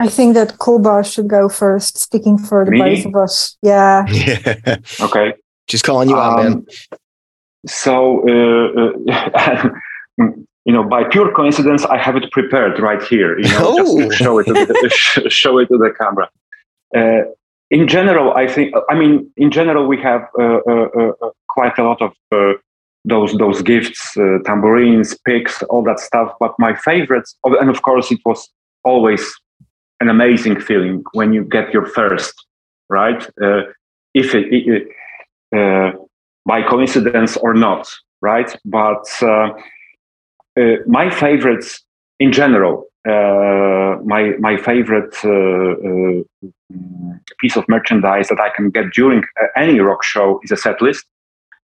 I think that Kuba should go first, speaking for the Me? both of us. Yeah. yeah. Okay. Just calling you um, out, man. Um, so, uh, uh, you know, by pure coincidence, I have it prepared right here. You know, oh. just show it to the, show it to the camera. Uh, in general, I think. I mean, in general, we have uh, uh, uh, quite a lot of those those gifts, uh, tambourines, picks, all that stuff. But my favorites, and of course, it was always an amazing feeling when you get your first, right? Uh, if it, it uh, by coincidence or not, right? But uh, uh, my favorites in general, uh, my my favorite piece of merchandise that I can get during any rock show is a set list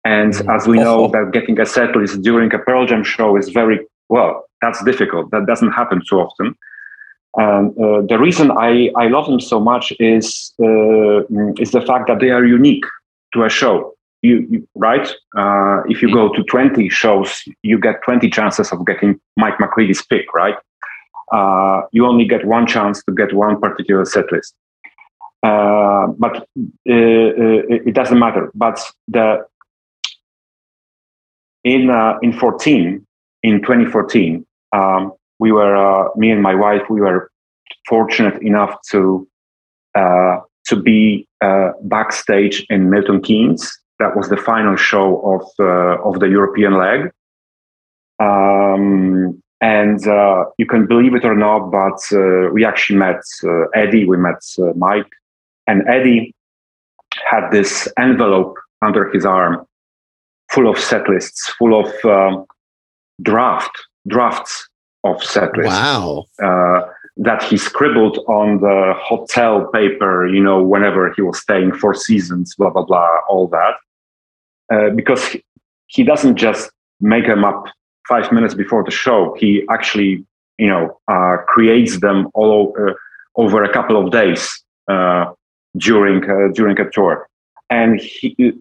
and mm-hmm. as we know, that getting a set list during a Pearl Jam show is very well. That's difficult. That doesn't happen too often. And uh, the reason I, I love them so much is uh, is the fact that they are unique to a show. You, you right? Uh, if you go to 20 shows, you get 20 chances of getting Mike McCready's pick, right? Uh, you only get one chance to get one particular set list. Uh, but uh, it doesn't matter. But the in uh, in 14 in 2014 um, we were uh, me and my wife we were fortunate enough to uh, to be uh, backstage in Milton Keynes. That was the final show of uh, of the European leg. Um, and uh, you can believe it or not but we actually met Eddie we met Mike. And Eddie had this envelope under his arm full of set lists, full of um, draft drafts of set lists. Wow. Uh, that he scribbled on the hotel paper, you know, whenever he was staying four seasons, blah, blah, blah, all that. Uh, because he, he, doesn't just make them up five minutes before the show. He actually, you know, uh, creates them all uh, over a couple of days uh, during, uh, during a tour. And he,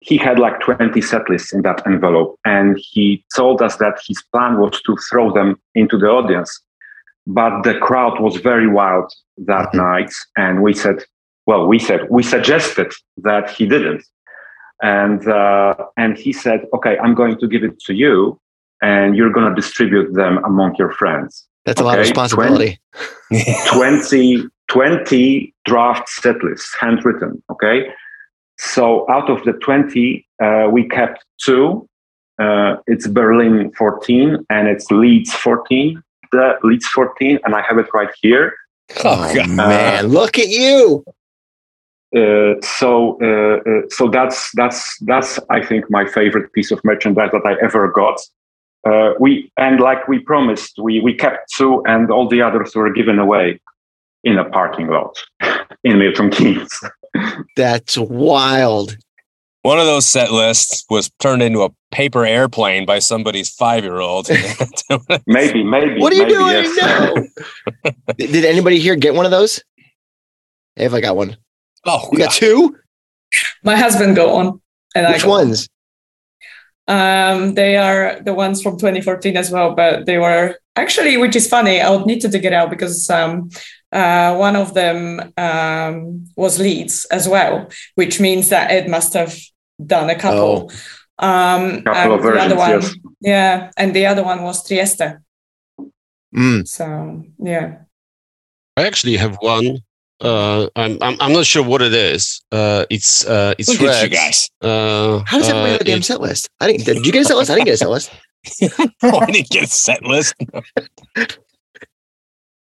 he had like 20 set lists in that envelope and he told us that his plan was to throw them into the audience but the crowd was very wild that mm-hmm. night and we said well we said we suggested that he didn't and uh, and he said okay i'm going to give it to you and you're going to distribute them among your friends that's okay? a lot of responsibility 20, 20 draft set lists handwritten okay so out of the 20, uh, we kept two. Uh, it's Berlin 14 and it's Leeds 14. The Leeds 14, and I have it right here. Oh uh, man, look at you! Uh, so, uh, uh, so that's that's that's I think my favorite piece of merchandise that I ever got. we and like we promised, we we kept two, and all the others were given away in a parking lot in Milton Keynes. That's wild. One of those set lists was turned into a paper airplane by somebody's five year old. maybe, maybe. What are you maybe, doing? Yes. No. Did anybody here get one of those? If I got one. Oh, You got two? My husband got one. and I Which got on. ones? Um, they are the ones from 2014 as well, but they were actually, which is funny. I would need to dig it out because um, uh, one of them um, was Leeds as well, which means that Ed must have done a couple. Um, Couple of and the other one, yes. yeah, and the other one was Trieste. Mm. So yeah, I actually have one. Uh, I'm, I'm I'm not sure what it is. Uh, it's uh, it's Look at you red. guys. Uh, How does that uh, make a damn set list? I didn't. Did you get a set list? I didn't get a set list. oh, I didn't get a set list.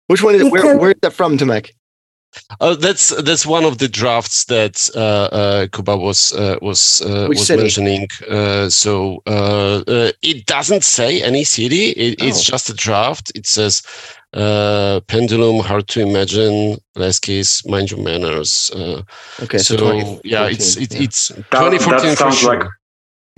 Which one is You where? Where is that from, Tomek? Oh, that's that's one of the drafts that uh, uh, Kuba was uh, was uh, was city? mentioning. Uh, so uh, uh, it doesn't say any city. It, It's Oh. just a draft. It says uh, Pendulum, Hard to Imagine, Last Kiss, Mind Your Manners. Uh, Okay, so so, 2014, yeah, it's it, yeah. it's That, 2014 that for sounds sure. like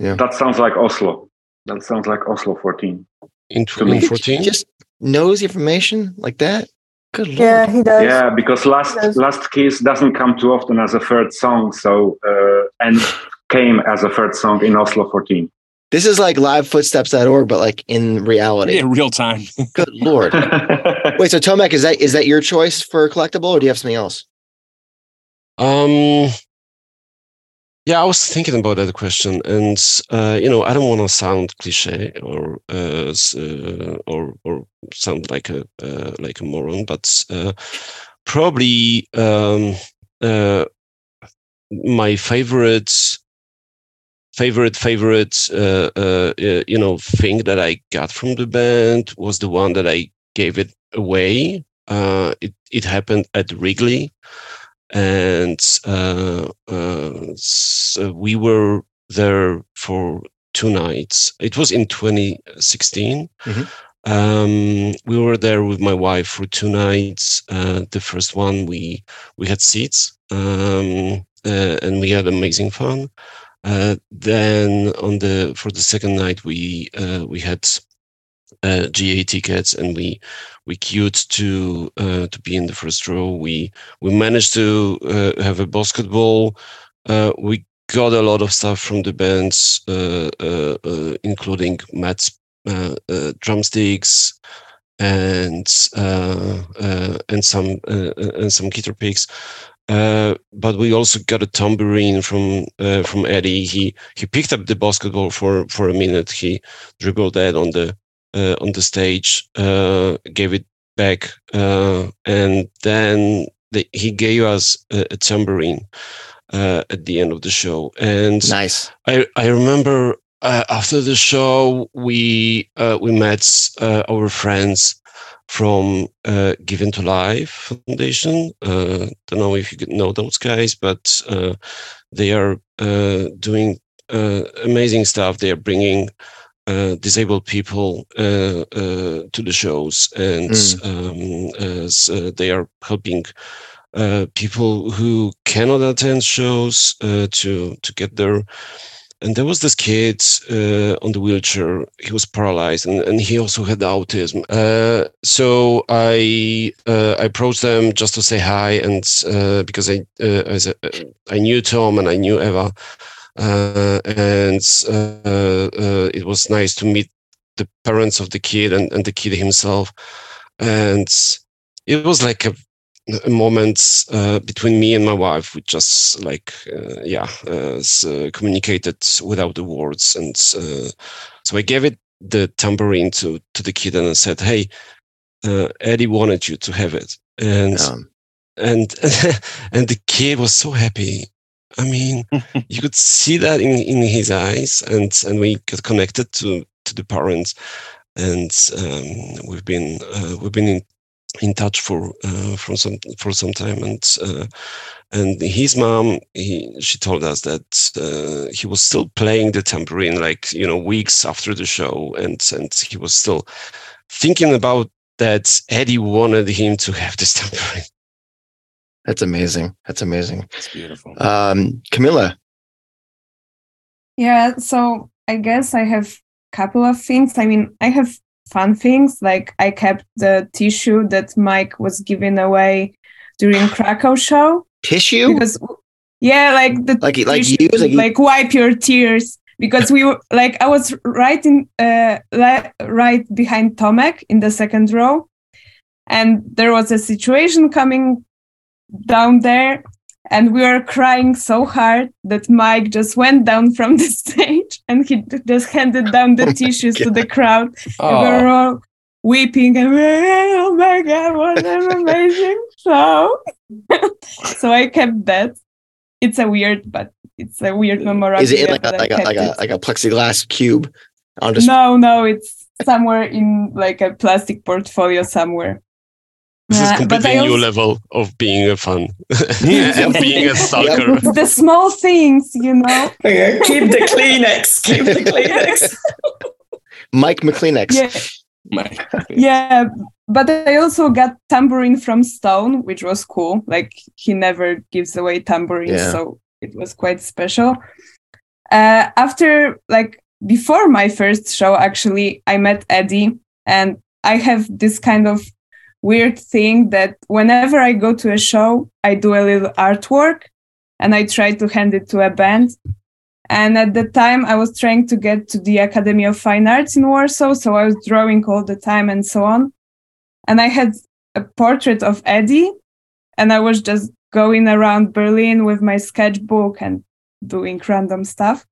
Yeah. that sounds like Oslo. That sounds like Oslo 14. in 2014. just knows information like that. Good lord. Yeah, he does. Yeah, because last last kiss doesn't come too often as a third song, so uh, and came as a third song in Oslo 14. This is like livefootsteps.org, but like in reality. In real time. Good lord. Wait, so Tomek, is that is that your choice for collectible, or do you have something else? Um, yeah, I was thinking about that question, and uh, you know, I don't want to sound cliche or uh, uh, or or sound like a uh, like a moron, but uh, probably um, uh, my favorite favorite favorite you know thing that I got from the band was the one that I gave it away. It it happened at Wrigley and uh, uh, so we were there for two nights. It was in 2016. Mhm. Um, we were there with my wife for two nights. Uh, the first one we we had seats, um, uh, and we had amazing fun. Uh, then on the for the second night we uh, we had uh, GA tickets and we we queued to uh, to be in the first row. We we managed to uh, have a basketball. Uh, we got a lot of stuff from the bands, uh, uh, including Matt's drumsticks and uh, uh, and some and some guitar picks. Uh, but we also got a tambourine from uh, from Eddie. He he picked up the basketball for for a minute. He dribbled that on the on the stage, uh, gave it back, uh, and then the, he gave us a, a tambourine uh, at the end of the show. And Nice. I I remember uh, after the show we uh, we met uh, our friends from uh, Given to Life Foundation. Uh, don't know if you know those guys, but uh, they are uh, doing uh, amazing stuff. They are bringing uh, disabled people uh, uh, to the shows, and um, as, uh, they are helping uh, people who cannot attend shows uh, to to get there. And there was this kid uh, on the wheelchair. He was paralyzed, and, and he also had autism. Uh, so I uh, I approached them just to say hi, and uh, because I uh, as a, I knew Tom and I knew Eva, and uh, uh, it was nice to meet the parents of the kid and, and the kid himself, and it was like a a moment uh, between me and my wife we just like uh, yeah uh, s- uh, communicated without the words. And uh, so i gave it the tambourine to to the kid and i said hey uh, eddie wanted you to have it. And Um, and and the kid was so happy i mean you could see that in in his eyes and and we got connected to to the parents. And um, we've been uh, we've been in in touch for uh, for some for some time. And uh, and his mom he she told us that uh, he was still playing the tambourine like you know weeks after the show. And and he was still thinking about that Eddie wanted him to have this tambourine that's amazing. That's amazing. It's beautiful. Um, Camilla, Yeah, so I guess I have a couple of things. I mean, I have fun things like I kept the tissue that Mike was giving away during Krakow show. Tissue? Because yeah, like the Like- like tissue, use, like like, you- wipe your tears because we were like I was right in uh li- right behind Tomek in the second row, and there was a situation coming down there, and we were crying so hard that Mike just went down from the stage and he just handed down the oh tissues to the crowd. We were oh. all weeping and we oh my god, what an amazing show! so I kept that. It's a weird, but it's a weird memorabilia. Is it in like a I like a like a like a plexiglass cube? On just No, no, it's somewhere in like a plastic portfolio somewhere. This is Uh, but completely I new also- level of being a fan, Yeah. of being a stalker. the small things, you know. Yeah, keep the Kleenex. Keep the Kleenex. Mike McCleenex. Yeah, My- yeah. But I also got tambourine from Stone, which was cool. Like he never gives away tambourine, Yeah. so it was quite special. Uh, after like before my first show, actually, I met Eddie, and I have this kind of weird thing that whenever I go to a show, I do a little artwork, and I try to hand it to a band. And at the time, I was trying to get to the Academy of Fine Arts in Warsaw, so I was drawing all the time and so on. And I had a portrait of Eddie, and I was just going around Berlin with my sketchbook and doing random stuff.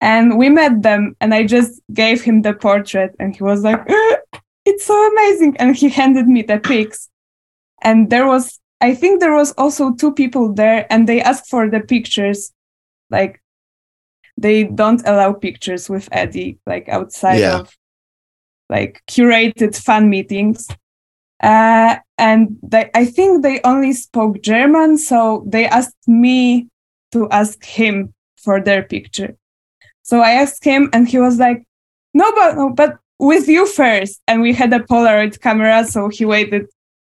And we met them, and I just gave him the portrait, and he was like, "Uh, "It's so amazing!" And he handed me the pics. And there was, I think, there was also two people there, and they asked for the pictures, like they don't allow pictures with Eddie, like outside Yeah. of like curated fan meetings. Uh, and they, I think they only spoke German, so they asked me to ask him for their picture. So I asked him, and he was like, "No, but no, but with you first. And we had a Polaroid camera, so he waited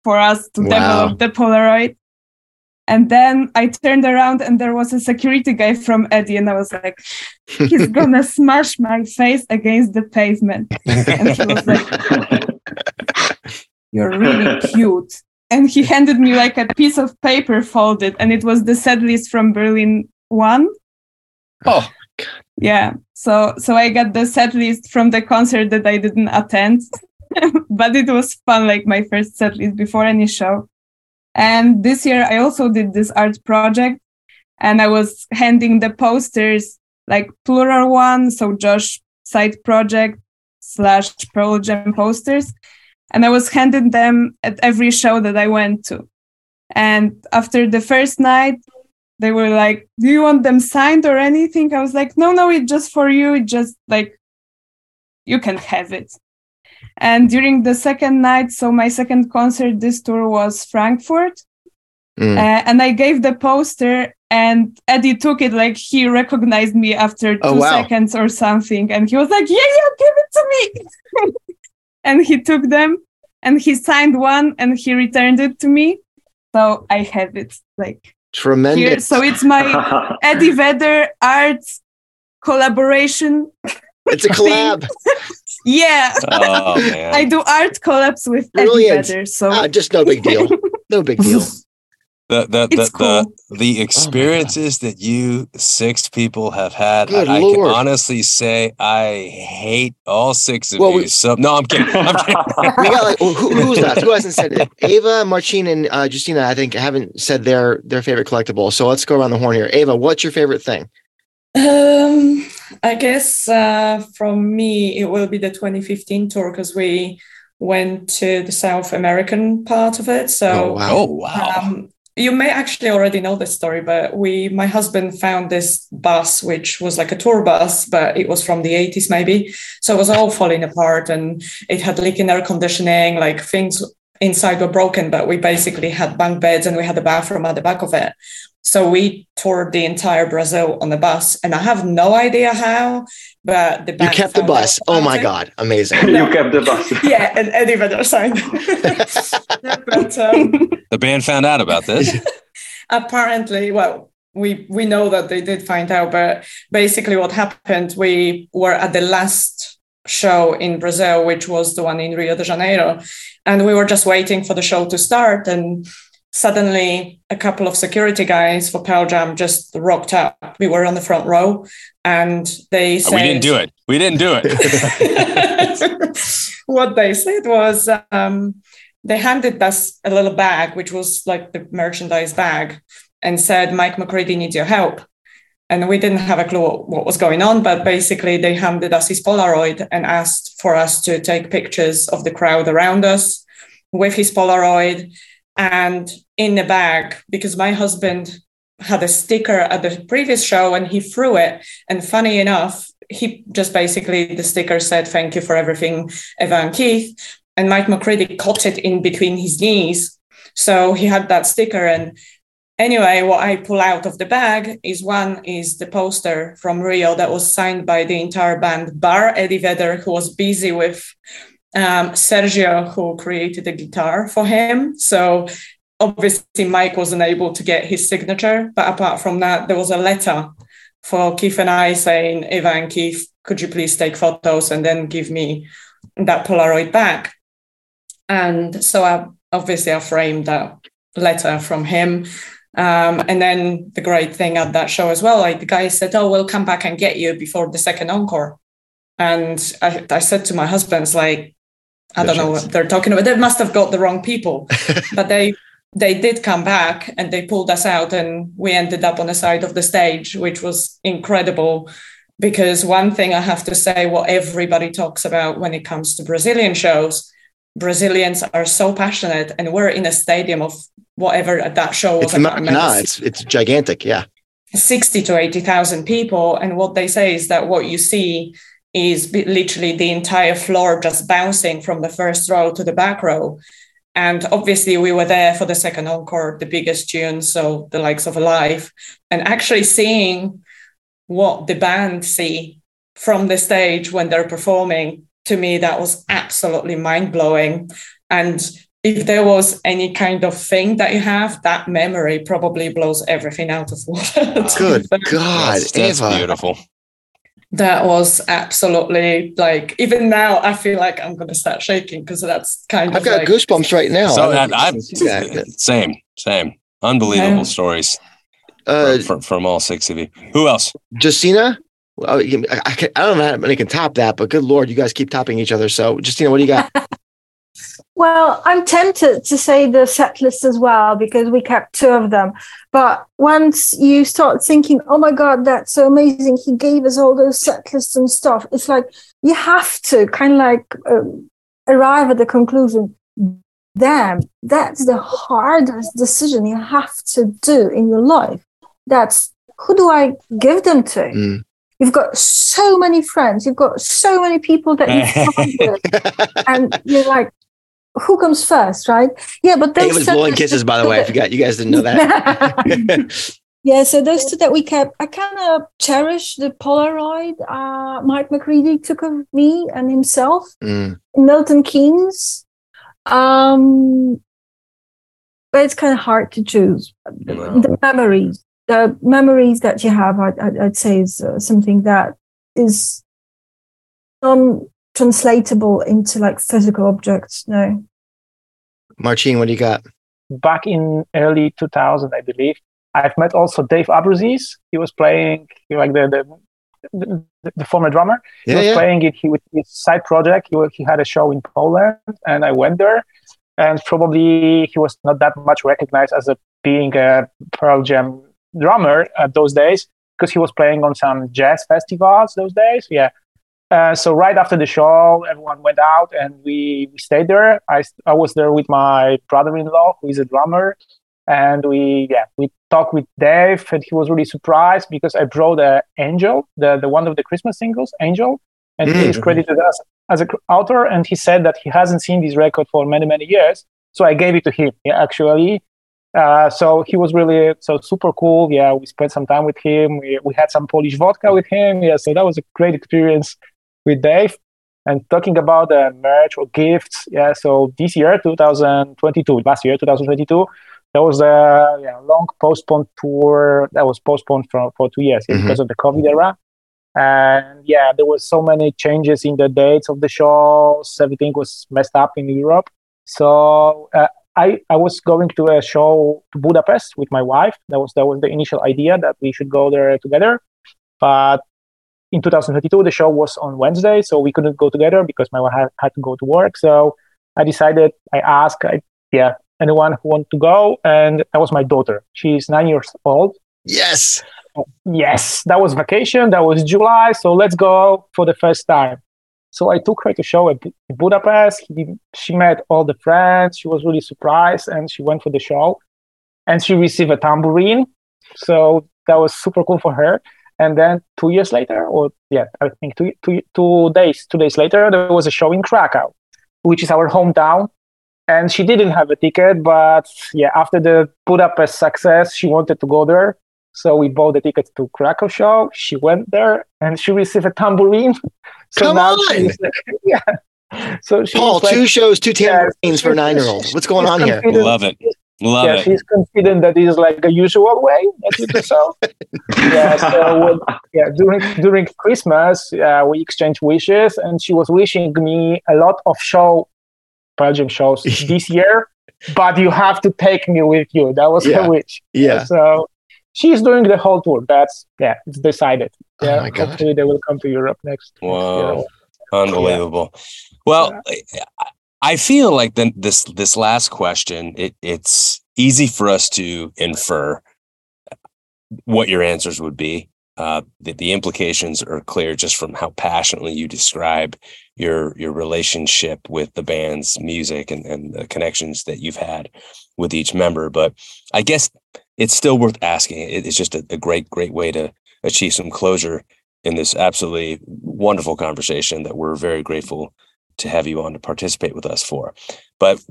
for us to Wow. develop the Polaroid. And then I turned around, and there was a security guy from Eddie, and I was like, "He's gonna smash my face against the pavement." And he was like, you're really cute. And he handed me like a piece of paper folded, and it was the set list from Berlin one. Oh, Yeah. So so I got the set list from the concert that I didn't attend. but it was fun, like my first set list before any show. And this year I also did this art project and I was handing the posters like plural one, so Josh side project slash Pearl Jam posters. And I was handing them at every show that I went to. And after the first night, they were like, Do you want them signed or anything? I was like, No, no, it's just for you. It just like you can have it. And during the second night, so my second concert this tour was Frankfurt. Mm. Uh, and I gave the poster, and Eddie took it like he recognized me after two Oh, wow. seconds or something. And he was like, Yeah, yeah, give it to me. and he took them and he signed one and he returned it to me. So I have it like here. Tremendous. So it's my Eddie Vedder art collaboration. it's a collab. Yeah. oh man. I do art collabs with Brilliant. Eddie Vedder. So Ah, just no big deal. No big deal. The the the, cool. the the experiences that you six people have had, Good I, I can honestly say I hate all six of Well, you. we- so no, I'm kidding. I'm kidding. we got like who, who's that Who hasn't said it? Ava, Marcin, and uh, Justina. I think haven't said their their favorite collectible. So let's go around the horn here. Ava, what's your favorite thing? Um, I guess uh, from me, it will be the 2015 tour because we went to the South American part of it. So Oh, wow. oh wow. um, you may actually already know this story, but we, my husband found this bus, which was like a tour bus, but it was from the 80s maybe. So it was all falling apart and it had leaking air conditioning, like things inside were broken, but we basically had bunk beds and we had a bathroom at the back of it. So we toured the entire Brazil on the bus, and I have no idea how, but the You kept the bus. Oh my it. god, amazing. you kept the bus. Yeah, and Eddie Vedder signed. but um, The band found out about this. apparently, well, we we know that they did find out, but basically, what happened? We were at the last show in Brazil, which was the one in Rio de Janeiro, and we were just waiting for the show to start, and suddenly a couple of security guys for Pearl Jam just rocked up. We were on the front row and they said, We didn't do it. We didn't do it. what they said was um, they handed us a little bag, which was like the merchandise bag, and said, Mike McCready needs your help. And we didn't have a clue what was going on, but basically they handed us his Polaroid and asked for us to take pictures of the crowd around us with his Polaroid and in the bag because my husband had a sticker at the previous show and he threw it. And funny enough, he just basically the sticker said, Thank you for everything, Eva and Keith. And Mike McCready caught it in between his knees. So he had that sticker. And anyway, what I pull out of the bag is one is the poster from Rio that was signed by the entire band, bar Eddie Vedder, who was busy with um, Sergio, who created the guitar for him. So obviously, Mike wasn't able to get his signature. But apart from that, there was a letter for Keith and I saying, Eva and Keith, could you please take photos and then give me that Polaroid back? And so I obviously I framed that letter from him. Um, and then the great thing at that show as well, like the guy said, "Oh, we'll come back and get you before the second encore." And I, I said to my husband, "Like, I don't know what they're talking about. They must have got the wrong people. but they they did come back and they pulled us out and we ended up on the side of the stage, which was incredible. Because one thing I have to say, what everybody talks about when it comes to Brazilian shows, Brazilians are so passionate, and we're in a stadium of whatever that show was. It's, no, it's it's gigantic, yeah. Sixty to eighty thousand people, and what they say is that what you see is literally the entire floor just bouncing from the first row to the back row. And obviously, we were there for the second encore, the biggest tune, so the likes of Alive, and actually seeing what the band see from the stage when they're performing. To me, that was absolutely mind blowing. And if there was any kind of thing that you have, that memory probably blows everything out of water. Good God, that's, that's Eva. beautiful that was absolutely like even now I feel like I'm gonna start shaking because that's kind of I've got like, goosebumps right now. So I I, don't I, think you can see that. same, same, unbelievable Yeah. stories Uh, from, from, from all six of you. Who else? Justina, well, I, I, can, I don't know how many can top that, but good lord, you guys keep topping each other. So, Justina, what do you got? Well, I'm tempted to say the set list as well because we kept two of them. But once you start thinking, oh my God, that's so amazing. He gave us all those set lists and stuff. It's like you have to kind of like um, arrive at the conclusion damn, that's the hardest decision you have to do in your life. That's who do I give them to? Mm. You've got so many friends, you've got so many people that you've fun with, and you're like, who comes first, right? Yeah, but those Ava's set blowing kisses, by the way. I forgot you guys didn't know that. yeah, so those two that we kept, I kind of cherish the Polaroid uh, Mike McCready took of me and himself. Mm. Milton Keynes. Um, but it's kind of hard to choose. The memories, the memories that you have, I, I'd say, is uh, something that is non-translatable into like physical objects. No. Marcin, what do you got? back in early 2000, I believe. I've met also Dave Abruzzese. He was playing like the the, the, the former drummer. He Yeah, was yeah. playing it he, with his side project. He, he had a show in Poland, and I went there. And probably he was not that much recognized as a being a Pearl Jam drummer at those days because he was playing on some jazz festivals those days. Yeah. Uh, so right after the show, everyone went out and we, we stayed there. I, I was there with my brother-in-law, who is a drummer, and we yeah we talked with Dave, and he was really surprised because I brought a Angel, the the one of the Christmas singles, Angel, and he is Mm. credited as as an author, and he said that he hasn't seen this record for many many years, so I gave it to him. Yeah, actually. Uh, so he was really so super cool. Yeah, we spent some time with him. We, we had some Polish vodka with him. Yeah, so that was a great experience with Dave. And talking about the merch or gifts, yeah. So this year, 2022, last year, 2022, there was a yeah, long postponed tour that was postponed for, for two years yeah, Mhm. because of the COVID era. And yeah, there was so many changes in the dates of the shows. Everything was messed up in Europe. So uh, I, I was going to a show to Budapest with my wife. That was that was the initial idea that we should go there together. But in 2022, the show was on Wednesday, so we couldn't go together because my wife had, had to go to work. So I decided, I asked, I, yeah, anyone who want to go, and that was my daughter. She's nine years old. Yes. Yes, that was vacation. That was July, so let's go for the first time. So I took her to show at Budapest. He, she met all the friends. She was really surprised, and she went for the show, and she received a tambourine. So that was super cool for her. And then two years later, or yeah, I think two, two, two days, two days later, there was a show in Krakow, which is our hometown. And she didn't have a ticket, but yeah, after the Budapest success, she wanted to go there. So we bought the tickets to Krakow show. She went there and she received a tambourine. so Come now on. she's like, yeah. So she Paul, was like, two shows, two Yeah, tambourines for nine year olds. What's going on here? confident- Love it. Love yeah, it. she's confident that it is like a usual way that you do so. yeah, so when, yeah, during during Christmas, uh, we exchanged wishes, and she was wishing me a lot of show Belgium shows this year. But you have to take me with you. That was Yeah. her wish. Yeah. So she's doing the whole tour. That's yeah, it's decided. Oh Yeah, my God. hopefully they will come to Europe next. next Wow. year. Unbelievable. Well, I- I feel like then this this last question, it it's easy for us to infer what your answers would be. Uh, the, the implications are clear just from how passionately you describe your your relationship with the band's music and, and the connections that you've had with each member. But I guess it's still worth asking. It- it's just a, a great, great way to achieve some closure in this absolutely wonderful conversation that we're very grateful to have you on to participate with us for. But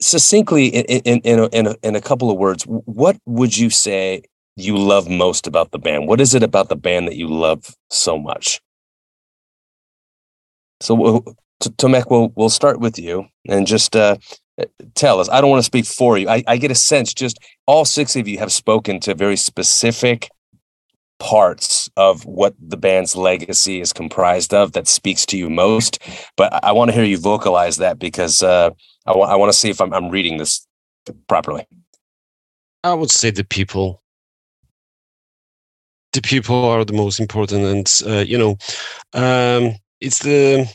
succinctly, in in in a, in, a, in a couple of words, what would you say you love most about the band? What is it about the band that you love so much? So, Tomek, we'll we'll start with you and just uh, tell us. I don't want to speak for you. I, I get a sense just all six of you have spoken to very specific parts of what the band's legacy is comprised of that speaks to you most. But I, I want to hear you vocalize that because uh, I want I want to see if I'm, I'm reading this properly. I would say the people. The people are the most important, and uh, you know, um, it's the.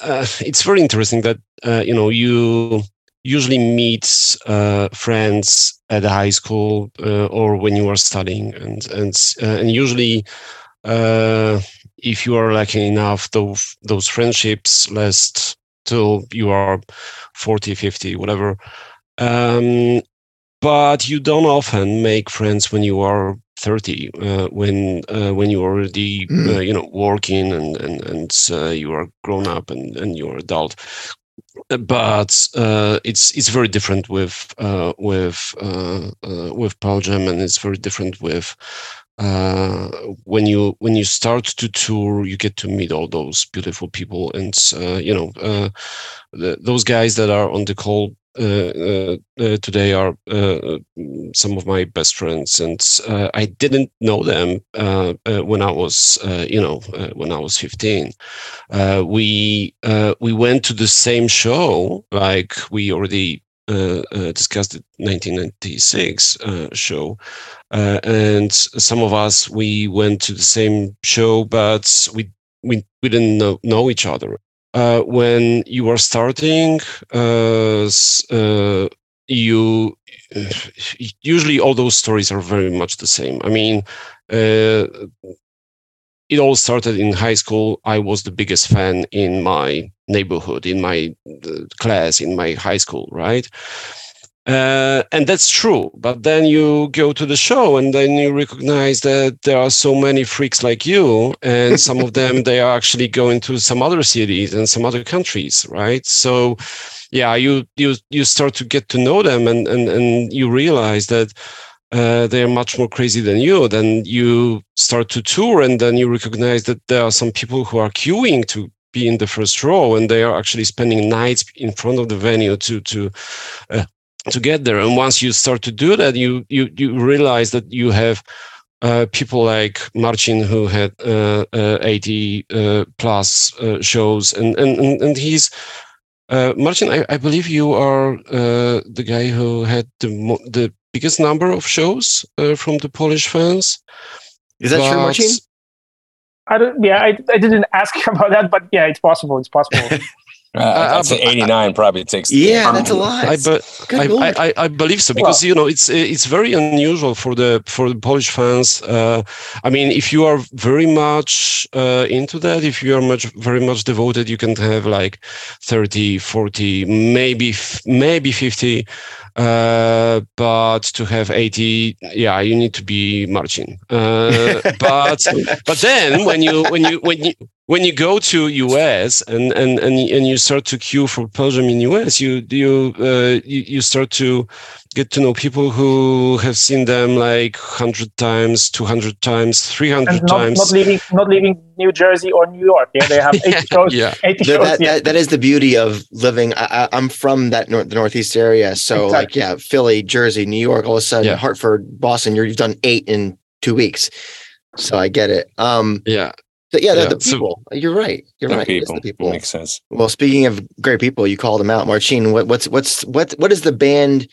Uh, it's very interesting that uh, you know you usually meet uh, friends at the high school uh, or when you are studying, and and uh, and usually, uh, if you are lucky enough, those those friendships last till you are 40, 50, whatever. Um, but you don't often make friends when you are 30 uh, when uh, when you're already Mm. uh, you know working and and, and uh, you are grown up and, and you're adult but uh, it's it's very different with uh, with uh, uh, with Pearl Jam and it's very different with uh, when you when you start to tour you get to meet all those beautiful people. And uh, you know the, those guys that are on the call uh, uh, uh, today are uh, mm, some of my best friends, and uh, I didn't know them uh, uh, when I was, uh, you know, uh, when I was 15. Uh, we uh, we went to the same show, like we already uh, uh, discussed the 1996 uh, show, uh, and some of us we went to the same show, but we we, we didn't know, know each other uh, when you are starting, uh, uh, you usually all those stories are very much the same. I mean, uh, it all started in high school. I was the biggest fan in my neighborhood, in my class, in my high school, right? Uh, and that's true. But then you go to the show and then you recognize that there are so many freaks like you, and some of them they are actually going to some other cities and some other countries, right? So, yeah, you you you start to get to know them, and and and you realize that. Uh, they're much more crazy than you. Then you start to tour, and then you recognize that there are some people who are queuing to be in the first row, and they are actually spending nights in front of the venue to to uh, to get there. And once you start to do that, you you you realize that you have uh, people like Marcin who had uh, uh, 80 uh, plus uh, shows, and and and, and he's Uh, Marcin, I, I, believe you are uh, the guy who had the the biggest number of shows uh, from the Polish fans. Is that but, true, Marcin? I don't. Yeah, I, I didn't ask about that, but yeah, it's possible. It's possible. Uh, I'd say 89 probably takes. Yeah, that's a lot. I, I, I, I, believe so because well, you know it's it's very unusual for the for the Polish fans. Uh, I mean, if you are very much uh, into that, if you are much very much devoted, you can have like 30, 40, maybe maybe 50 uh, but to have 80 yeah you need to be Marcin. uh, but but then when you when you when you when you go to US and and and, and you start to queue for Pearl Jam in US you you, uh, you you start to get to know people who have seen them like 100 times 200 times 300 times not leaving not leaving new jersey or new york. Yeah they have 80 shows yeah. 80 shows, that, yeah. That, that is the beauty of living. I, am from that north, the northeast area so exactly. like yeah philly jersey new york all of a sudden yeah. hartford boston you've done eight in two weeks. So i get it. Um yeah so yeah, yeah, the people. So, You're right. You're right. People. the people. Makes sense. Well, speaking of great people, you called them out, Marcin. What, what's what's what what is the band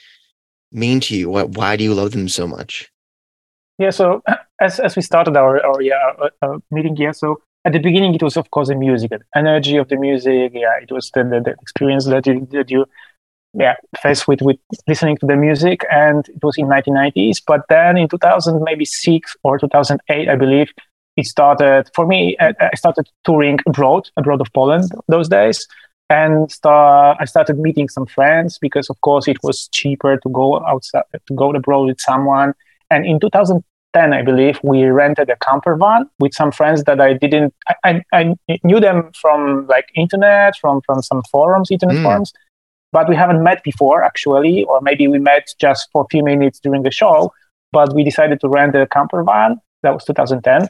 mean to you? What, why do you love them so much? Yeah, so as, as we started our, our yeah, uh, uh, meeting here, so at the beginning it was of course the music, the energy of the music. Yeah, it was the, the, the experience that you, that you yeah faced with with listening to the music, and it was in 1990s. But then in 2000, maybe six or 2008, I believe, it started for me. I started touring abroad, abroad of Poland those days, and start, I started meeting some friends because, of course, it was cheaper to go outside to go abroad with someone. And in 2010, I believe, we rented a camper van with some friends that I didn't. I, I, I knew them from like internet, from from some forums, internet mm. forums, but we haven't met before actually, or maybe we met just for a few minutes during the show. But we decided to rent a camper van. That was 2010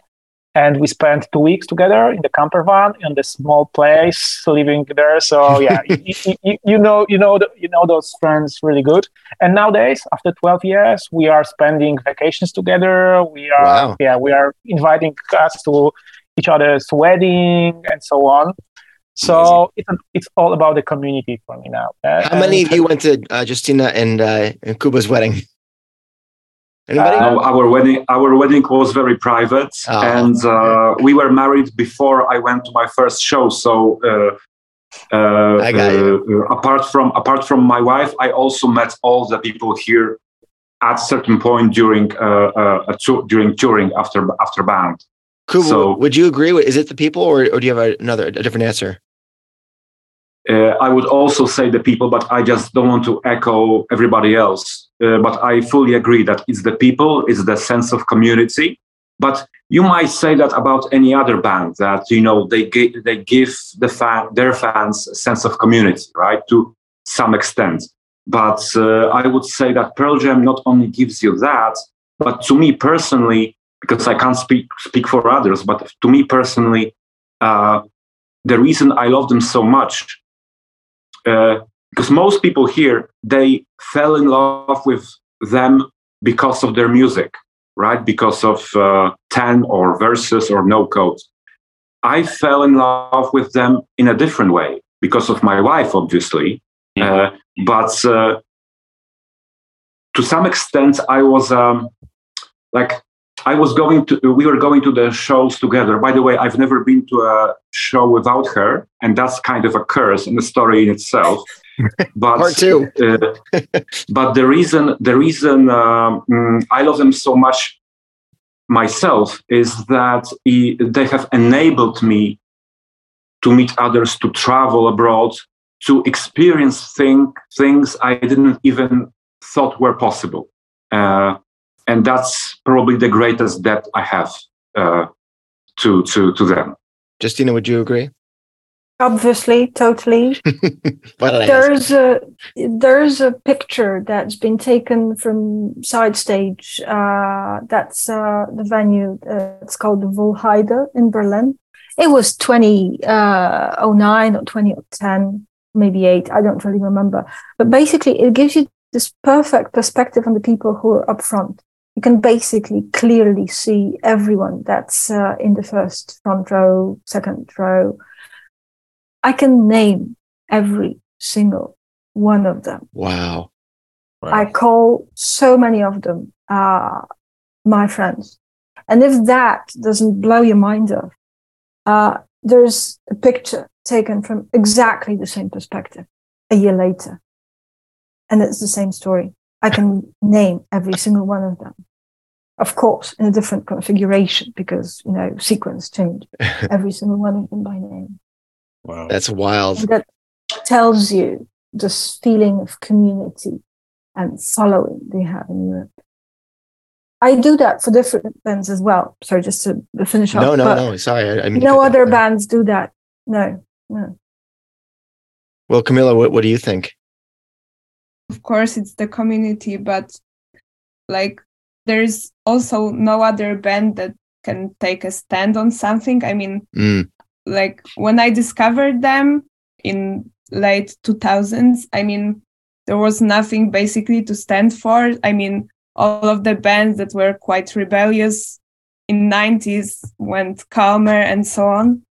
and we spent two weeks together in the camper van in the small place living there. So yeah you, you, you, know you know the, you know those friends really good. And nowadays after 12 years we are spending vacations together. We are wow. yeah we are inviting us to each other's wedding and so on. So it's, it's all about the community for me now. Uh, how many of you went to uh, justina and, uh, and kuba's wedding Anybody? Uh, our wedding, our wedding was very private, oh, and uh, we were married before I went to my first show. So, uh, uh, apart from apart from my wife, I also met all the people here at certain point during uh, during touring after after band. Cool. So, would you agree? With, is it the people, or, or do you have another a different answer? Uh, I would also say the people, but I just don't want to echo everybody else. Uh, but I fully agree that it's the people, it's the sense of community. But you might say that about any other band that you know they give they give the fan their fans a sense of community, right? To some extent. But uh, I would say that Pearl Jam not only gives you that, but to me personally, because I can't speak speak for others, but to me personally, uh, the reason I love them so much because most people here they fell in love with them because of their music right because of uh, 10 or Versus or no code i fell in love with them in a different way because of my wife obviously uh, but uh, to some extent i was um, like I was going to, we were going to the shows together. By the way, I've never been to a show without her, and that's kind of a curse and a story in itself. But part two. uh, but the reason, the reason um, I love them so much myself is that he, they have enabled me to meet others, to travel abroad, to experience thing, things I didn't even thought were possible. Uh, and that's probably the greatest debt I have uh, to to to them. Justina, would you agree? Obviously, totally. there's a there's a picture that's been taken from side stage. Uh, that's uh, the venue. Uh, it's called the Wuhlheide in Berlin. It was 2009 uh, or 2010, maybe eight. I don't really remember. But basically, it gives you this perfect perspective on the people who are up front you can basically clearly see everyone that's uh, in the first front row, second row. I can name every single one of them. Wow. Wow. I call so many of them uh, my friends. And if that doesn't blow your mind off, uh, there's a picture taken from exactly the same perspective a year later. And it's the same story. I can name every single one of them. Of course, in a different configuration because, you know, sequence change. every single one of them by name. Wow. That's wild. And that tells you this feeling of community and following they have in Europe. I do that for different bands as well. Sorry, just to finish off. No, no, no. Sorry. I, I mean No other that. bands do that. No, no. Well, Kamila, what, what do you think? of course it's the community but like there's also no other band that can take a stand on something i mean Mm, like when i discovered them in late 2000s i mean there was nothing basically to stand for. I mean all of the bands that were quite rebellious in 90s went calmer and so on.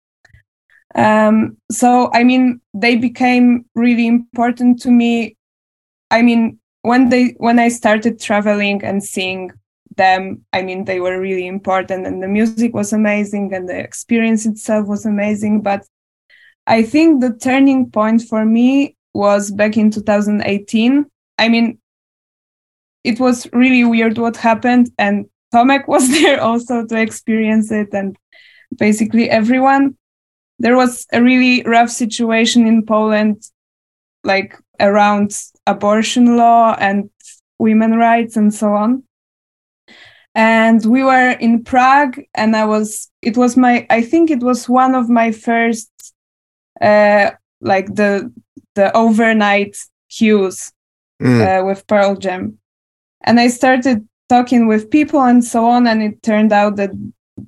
Um, so i mean they became really important to me. I mean when they when i started traveling and seeing them. I mean they were really important and the music was amazing and the experience itself was amazing but i think the turning point for me was back in 2018 i mean it was really weird what happened and tomek was there also to experience it and basically everyone. There was a really rough situation in poland like around abortion law and women rights and so on and we were in prague and i was it was my i think it was one of my first uh like the the overnight queues mm, uh, with pearl jam. And i started talking with people and so on and it turned out that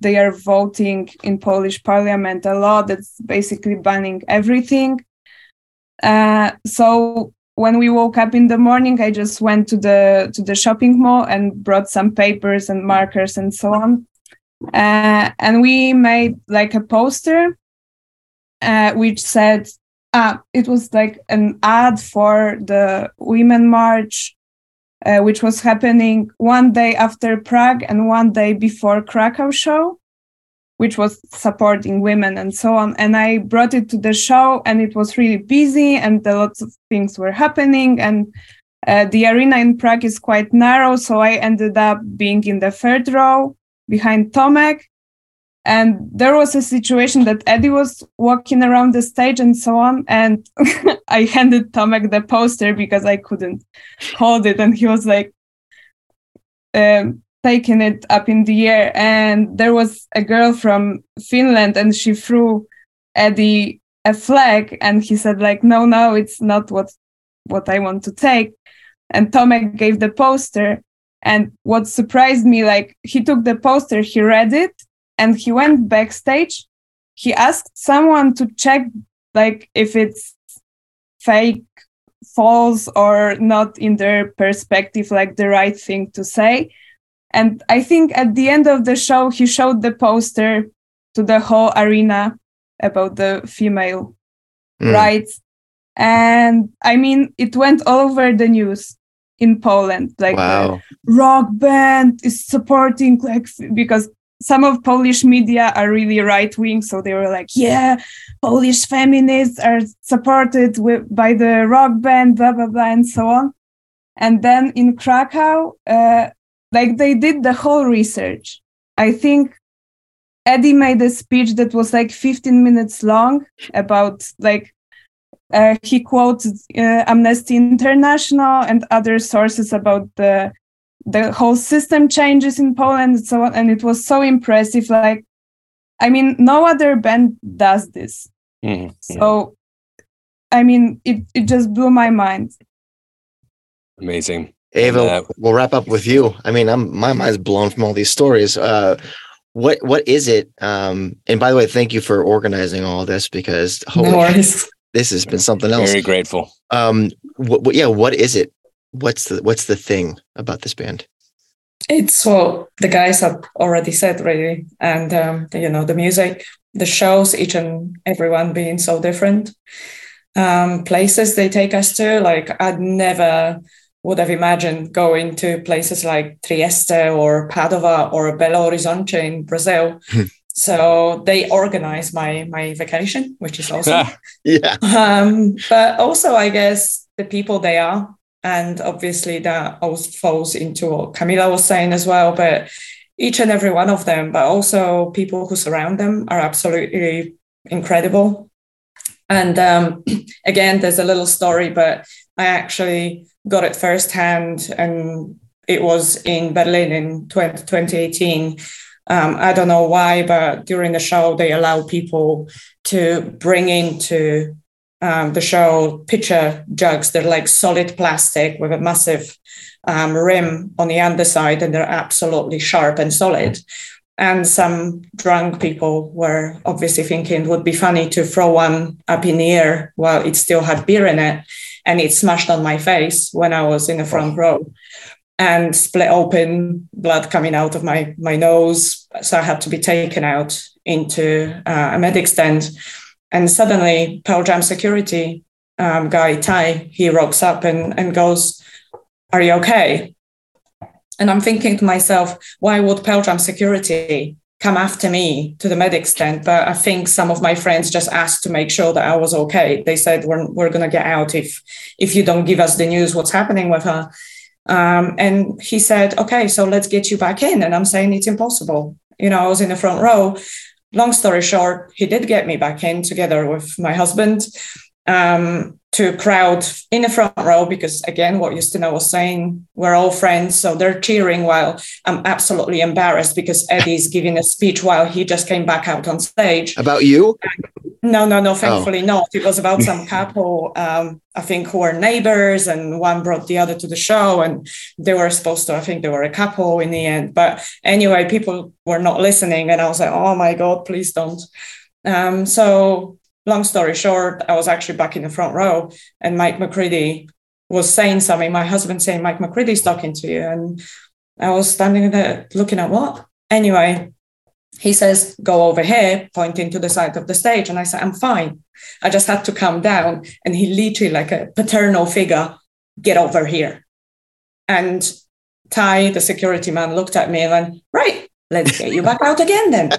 they are voting in polish parliament a law that's basically banning everything. Uh, so when we woke up in the morning i just went to the to the shopping mall and brought some papers and markers and so on. Uh, and we made like a poster uh, which said ah, it was like an ad for the women march uh, which was happening one day after prague and one day before krakow show which was supporting women and so on. And I brought it to the show, and it was really busy, and lots of things were happening. And uh, the arena in Prague is quite narrow, so I ended up being in the third row behind Tomek. And there was a situation that Eddie was walking around the stage and so on. And I handed Tomek the poster because I couldn't hold it. And he was like, um, taking it up in the air. And there was a girl from finland and she threw eddie a flag and he said like no no it's not what what i want to take. And tomek gave the poster and what surprised me like he took the poster he read it and he went backstage. He asked someone to check like if it's fake false or not in their perspective like the right thing to say and I think at the end of the show, he showed the poster to the whole arena about the female mm. rights. And I mean, it went all over the news in Poland. Like Wow. rock band is supporting, like, because some of Polish media are really right wing. So they were like, yeah, Polish feminists are supported with, by the rock band, blah, blah, blah, and so on. And then in Krakow, uh, like they did the whole research. I think Eddie made a speech that was like 15 minutes long about like uh, he quoted uh, Amnesty International and other sources about the the whole system changes in Poland and so on. And it was so impressive. Like, I mean, no other band does this. Mhm. So, I mean, it it just blew my mind. Amazing. Ava, uh, we'll wrap up with you. I mean, I'm my mind's blown from all these stories. Uh, what what is it? Um, and by the way, thank you for organizing all this because holy no this has been something else. Very grateful. Um, what, what, yeah, what is it? What's the what's the thing about this band? It's well, the guys have already said really, and um, you know the music, the shows, each and everyone being so different. um, places they take us to. Like I'd never would have imagined going to places like Trieste or Padova or Belo Horizonte in Brazil. Hmm. so they organize my my vacation, which is awesome. Yeah. um, but also, I guess the people they are, and obviously that also falls into what Kamila was saying as well. But each and every one of them, but also people who surround them, are absolutely incredible. And um, again, there's a little story, but I actually got it firsthand, and it was in Berlin in 20, 2018. Um, I don't know why, but during the show, they allow people to bring into um, the show pitcher jugs. They're like solid plastic with a massive um, rim on the underside, and they're absolutely sharp and solid. And some drunk people were obviously thinking it would be funny to throw one up in the air while it still had beer in it. And it smashed on my face when I was in the front row and split open, blood coming out of my, my nose. So I had to be taken out into uh, a medic stand. And suddenly, Pearl Jam security um, guy, Ty, he rocks up and, and goes, Are you okay? And I'm thinking to myself, why would Pearl Jam security come after me to the medic stand? But I think some of my friends just asked to make sure that I was okay. They said, We're, we're going to get out if, if you don't give us the news what's happening with her. Um, and he said, okay, so let's get you back in. And I'm saying it's impossible. You know, I was in the front row. Long story short, he did get me back in together with my husband um, to crowd in the front row because, again, what Justina was saying, we're all friends. So they're cheering while I'm absolutely embarrassed because Eddie's giving a speech while he just came back out on stage. About you? No, no, no, thankfully not. It was about some couple, um, I think, who were neighbors, and one brought the other to the show, and they were supposed to, I think they were a couple in the end. But anyway, people were not listening, and I was like, oh my God, please don't. Um, so, long story short, I was actually back in the front row, and Mike McCready was saying something. My husband saying, Mike McCready's talking to you. And I was standing there looking at what? Anyway, he says, go over here, pointing to the side of the stage. And I said, I'm fine. I just had to calm down. And he literally, like a paternal figure, get over here. And Ty, the security man, looked at me and went, right, let's get you back out again then.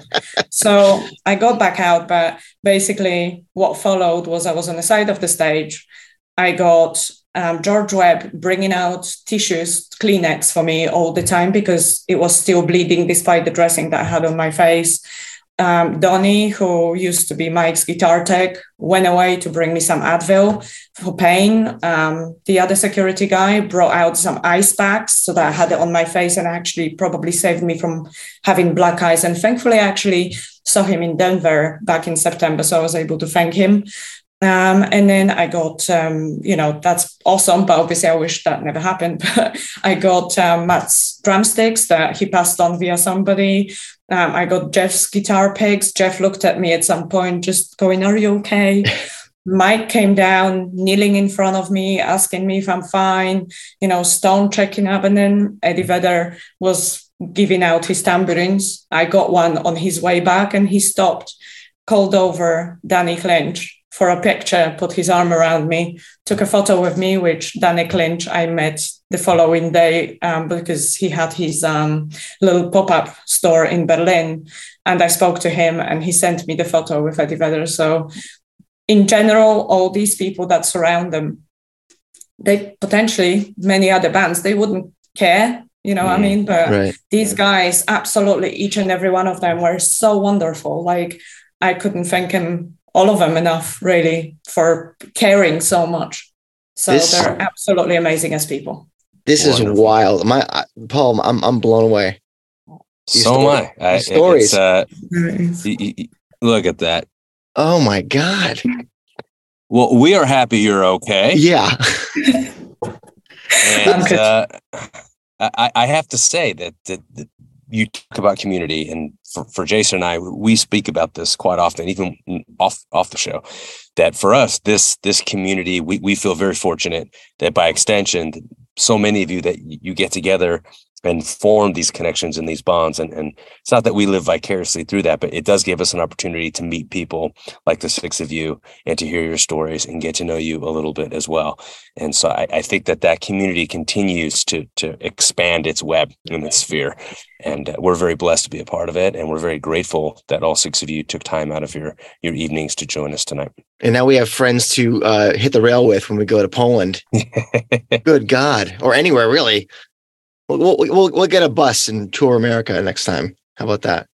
so I got back out. But basically, what followed was I was on the side of the stage. I got um, George Webb bringing out tissues, Kleenex for me all the time because it was still bleeding despite the dressing that I had on my face. Um, Donnie, who used to be Mike's guitar tech, went away to bring me some Advil for pain. Um, the other security guy brought out some ice packs so that I had it on my face and actually probably saved me from having black eyes. And thankfully, I actually saw him in Denver back in September, so I was able to thank him. Um, and then I got, um, you know, that's awesome, but obviously I wish that never happened. But I got um, Matt's drumsticks that he passed on via somebody. Um, I got Jeff's guitar picks. Jeff looked at me at some point, just going, Are you okay? Mike came down, kneeling in front of me, asking me if I'm fine, you know, Stone checking up. And then Eddie Vedder was giving out his tambourines. I got one on his way back and he stopped, called over Danny Clinch for a picture, put his arm around me, took a photo with me, which Danny Clinch I met the following day um, because he had his um, little pop up store in Berlin. And I spoke to him and he sent me the photo with Eddie Vedder. So, in general, all these people that surround them, they potentially, many other bands, they wouldn't care. You know mm, what I mean? But right. these guys, absolutely, each and every one of them were so wonderful. Like, I couldn't thank him all of them enough really for caring so much. So this, they're absolutely amazing as people. This Wonderful. is wild. My I, Paul, I'm I'm blown away. These so story, am I. I stories. Uh, look at that. Oh my god. Well, we are happy you're okay. Yeah. and uh, I, I have to say that, that, that you talk about community and for, for Jason and I, we speak about this quite often, even off off the show, that for us, this this community, we, we feel very fortunate that by extension, so many of you that you get together and form these connections and these bonds. And, and it's not that we live vicariously through that, but it does give us an opportunity to meet people like the six of you and to hear your stories and get to know you a little bit as well. And so I, I think that that community continues to, to expand its web and its sphere. And uh, we're very blessed to be a part of it. And we're very grateful that all six of you took time out of your, your evenings to join us tonight. And now we have friends to uh, hit the rail with when we go to Poland. Good God. Or anywhere really. We'll, we'll, we'll get a bus and tour America next time. How about that?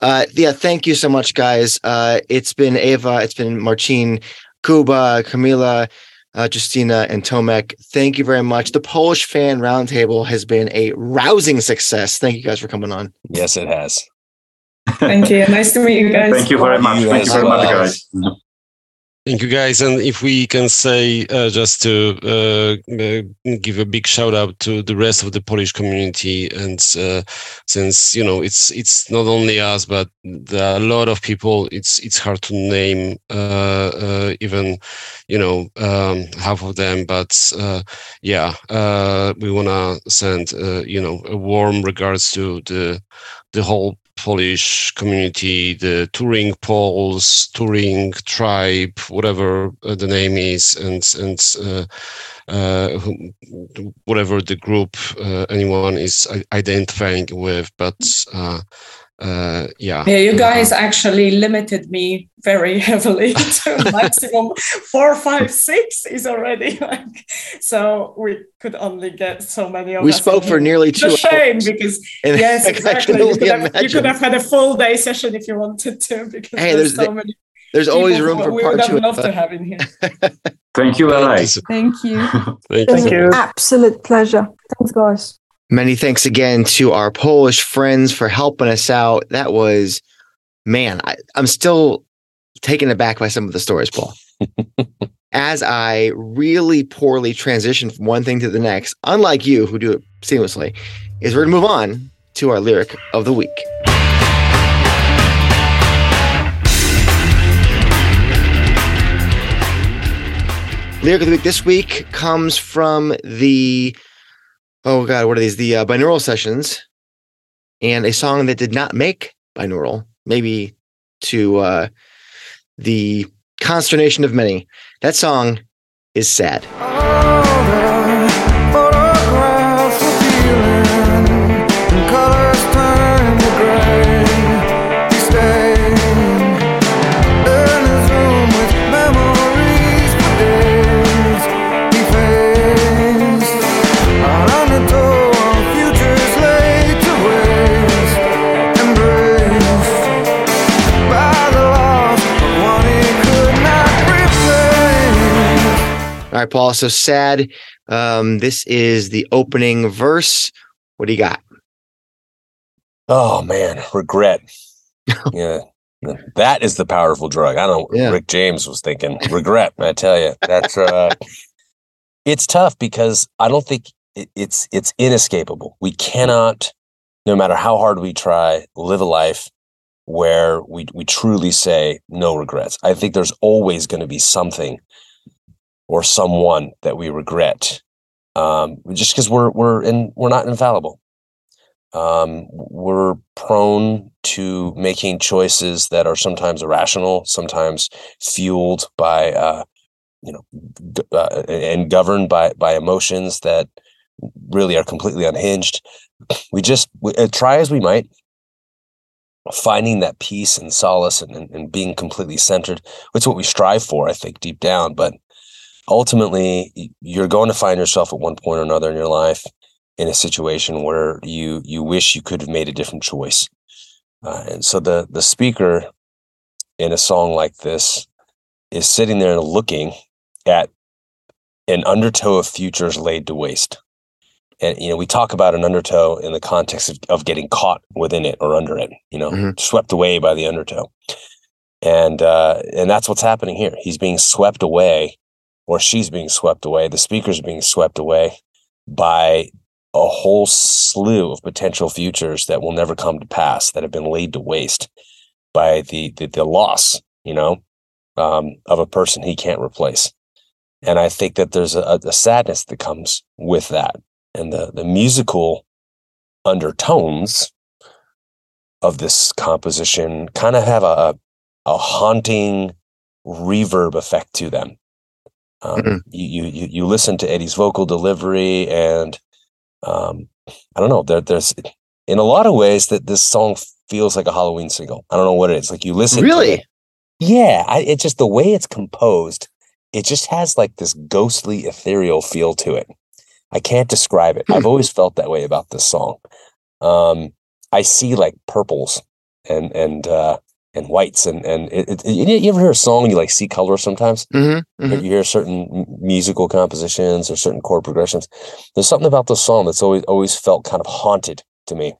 Uh, yeah, thank you so much, guys. Uh, it's been Ava, it's been Marcin, Kuba, Kamila, uh, Justina, and Tomek. Thank you very much. The Polish Fan Roundtable has been a rousing success. Thank you guys for coming on. Yes, it has. Thank you. Nice to meet you guys. Thank you very much. You Thank you as very much, guys. Thank you, guys. And if we can say, uh, just to uh, uh, give a big shout out to the rest of the Polish community, and uh, since you know it's it's not only us, but there are a lot of people. It's it's hard to name uh, even you know um, half of them, but yeah, we wanna send you know a warm regards to the the whole Polish community, the touring Poles, touring tribe, whatever uh, the name is, and and uh, uh, whatever the group uh, anyone is identifying with. But uh, uh, yeah, Yeah, you guys uh, actually limited me very heavily to maximum four, five, six is already like so we could only get so many of We us spoke for here. nearly It's two a shame hours. because And yes, I can exactly. You could, have, you could have had a full day session if you wanted to because Hey, there's, there's so the- many There's always room who for we part would two. have loved to have in here. Thank you, LA. thank you. so- Thank you. Thank Thank you. Absolute pleasure. Thanks, guys. Many thanks again to our Polish friends for helping us out. That was, man, I, I'm still taken aback by some of the stories, Paul. As I really poorly transition from one thing to the next, unlike you who do it seamlessly, is we're going to move on to our lyric of the week. Lyric of the week this week comes from the oh god, what are these? The uh, binaural sessions, and a song that did not make binaural, maybe to uh, the consternation of many. That song is sad. All right, Paul. So sad. Um, this is the opening verse. What do you got? Oh man, regret. yeah. That is the powerful drug. I don't Yeah. Rick James was thinking regret. I tell you, that's uh it's tough because I don't think it, it's it's inescapable. We cannot, no matter how hard we try, live a life where we we truly say no regrets. I think there's always going to be something or someone that we regret, um, just because we're we're in we're not infallible. Um, we're prone to making choices that are sometimes irrational, sometimes fueled by uh, you know uh, and governed by by emotions that really are completely unhinged. We just we, uh, try as we might, finding that peace and solace and, and, and being completely centered. It's what we strive for, I think, deep down. But ultimately, you're going to find yourself at one point or another in your life in a situation where you you wish you could have made a different choice. Uh, and so the the speaker in a song like this is sitting there looking at an undertow of futures laid to waste. And you know, we talk about an undertow in the context of, of getting caught within it or under it, you know, Mhm. swept away by the undertow. And uh, and that's what's happening here. He's being swept away, or she's being swept away. The speaker's being swept away by a whole slew of potential futures that will never come to pass that have been laid to waste by the the, the loss, you know, um, of a person he can't replace. And I think that there's a, a sadness that comes with that, and the the musical undertones of this composition kind of have a a haunting reverb effect to them. Um, Mhm. you, you you listen to Eddie's vocal delivery, and um, I don't know. There, there's in a lot of ways that this song feels like a Halloween single. I don't know what it is. Like you listen, to Really? it- yeah. I, it's just the way it's composed. It just has like this ghostly, ethereal feel to it. I can't describe it. Hmm. I've always felt that way about this song. Um, I see like purples and and uh, and whites and and it, it, you you ever hear a song and you like see color sometimes? Mm-hmm. You hear certain musical compositions or certain chord progressions. There's something about the song that's always always felt kind of haunted to me,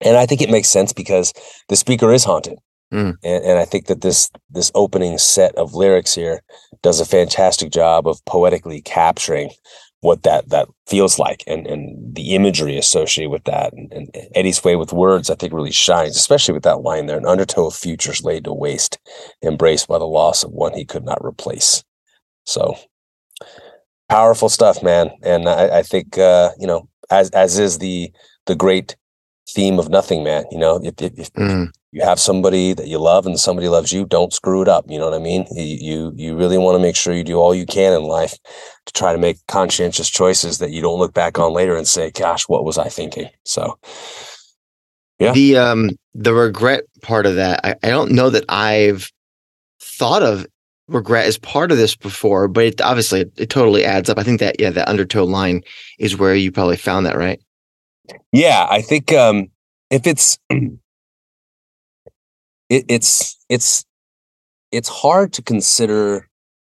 and I think it makes sense because the speaker is haunted, Mm. and, and I think that this this opening set of lyrics here does a fantastic job of poetically capturing what that that feels like and and the imagery associated with that and, and Eddie's way with words I think really shines especially with that line there an undertow of futures laid to waste embraced by the loss of one he could not replace. So powerful stuff man and I, I think uh you know as as is the the great theme of nothing man you know if, if, if Mm. you have somebody that you love and somebody loves you don't screw it up you know what i mean you you, really want to make sure you do all you can in life to try to make conscientious choices that you don't look back on later and say gosh what was i thinking so Yeah. The um the regret part of that, I, I don't know that I've thought of regret as part of this before, but it obviously it, it totally adds up. I think that yeah, that undertow line is where you probably found that, right? Yeah i think um if it's it, it's it's it's hard to consider